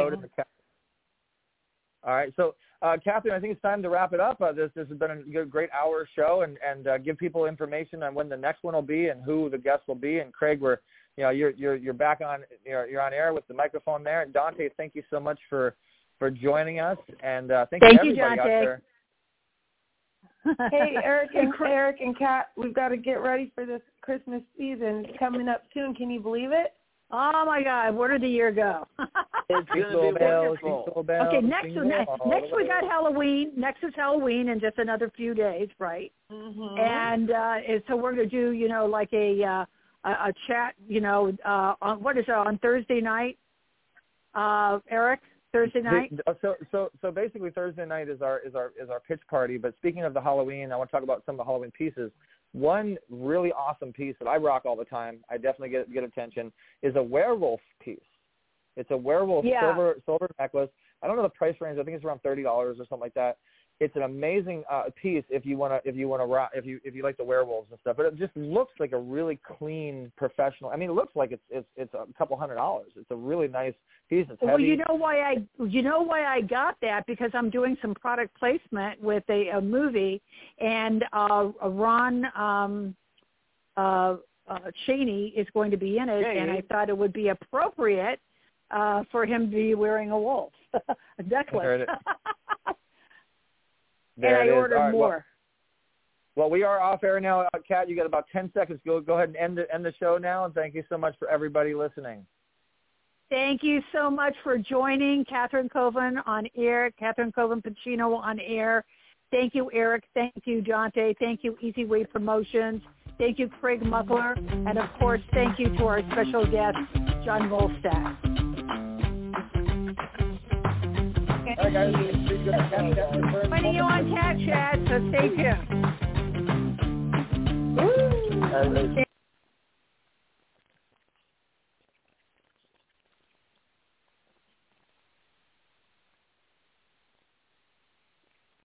Speaker 3: All right. So uh, Catherine, I think it's time to wrap it up. Uh, this, this has been a great hour show, and and uh, give people information on when the next one will be and who the guests will be. And Craig, we're you know you're you're you're back on you're you're on air with the microphone there. And Dante, thank you so much for for joining us, and uh, thank,
Speaker 1: thank
Speaker 3: you
Speaker 1: you,
Speaker 3: everybody
Speaker 1: Dante.
Speaker 3: out there.
Speaker 6: hey, Eric and Eric and Kat, we've got to get ready for this Christmas season coming up soon. Can you believe it?
Speaker 1: Oh my God, where did the year go?
Speaker 2: it's
Speaker 3: Jingle
Speaker 2: going to be
Speaker 3: bells,
Speaker 2: wonderful.
Speaker 3: jingle bells,
Speaker 1: okay, next
Speaker 3: jingle
Speaker 1: next, next we got Halloween. Next is Halloween in just another few days, right?
Speaker 6: Mm-hmm.
Speaker 1: And uh and so we're going to do, you know, like a uh a, a chat, you know, uh on what is it on Thursday night? uh, Eric? Thursday night.
Speaker 3: The, so so so basically Thursday night is our is our is our pitch party. But speaking of the Halloween, I want to talk about some of the Halloween pieces. One really awesome piece that I rock all the time, I definitely get get attention, is a werewolf piece. It's a werewolf
Speaker 1: yeah.
Speaker 3: silver silver necklace. I don't know the price range. I think it's around thirty dollars or something like that it's an amazing uh, piece if you want to if you want to if you if you like the werewolves and stuff. But it just looks like a really clean professional. I mean, it looks like it's it's it's a couple hundred dollars. It's a really nice piece. It's
Speaker 1: well, you know why I you know why I got that because I'm doing some product placement with a, a movie, and uh, Ron um, uh, uh, Cheney is going to be in it, and I thought it would be appropriate uh, for him to be wearing a wolf, a necklace.
Speaker 3: There
Speaker 1: and I ordered
Speaker 3: right,
Speaker 1: more.
Speaker 3: Well, well, we are off air now, uh, Kat. You got about ten seconds. Go go ahead and end the, end the show now. And thank you so much for everybody listening.
Speaker 1: Thank you so much for joining Katherin Kovin on air, Katherin Kovin Pacino on air. Thank you, Eric. Thank you, Dante. Thank you, Easy Way Promotions. Thank you, Craig Muckler. And of course, thank you to our special guest, John
Speaker 3: Right, guys.
Speaker 1: Finding you on Kat Chat, so stay tuned. Woo!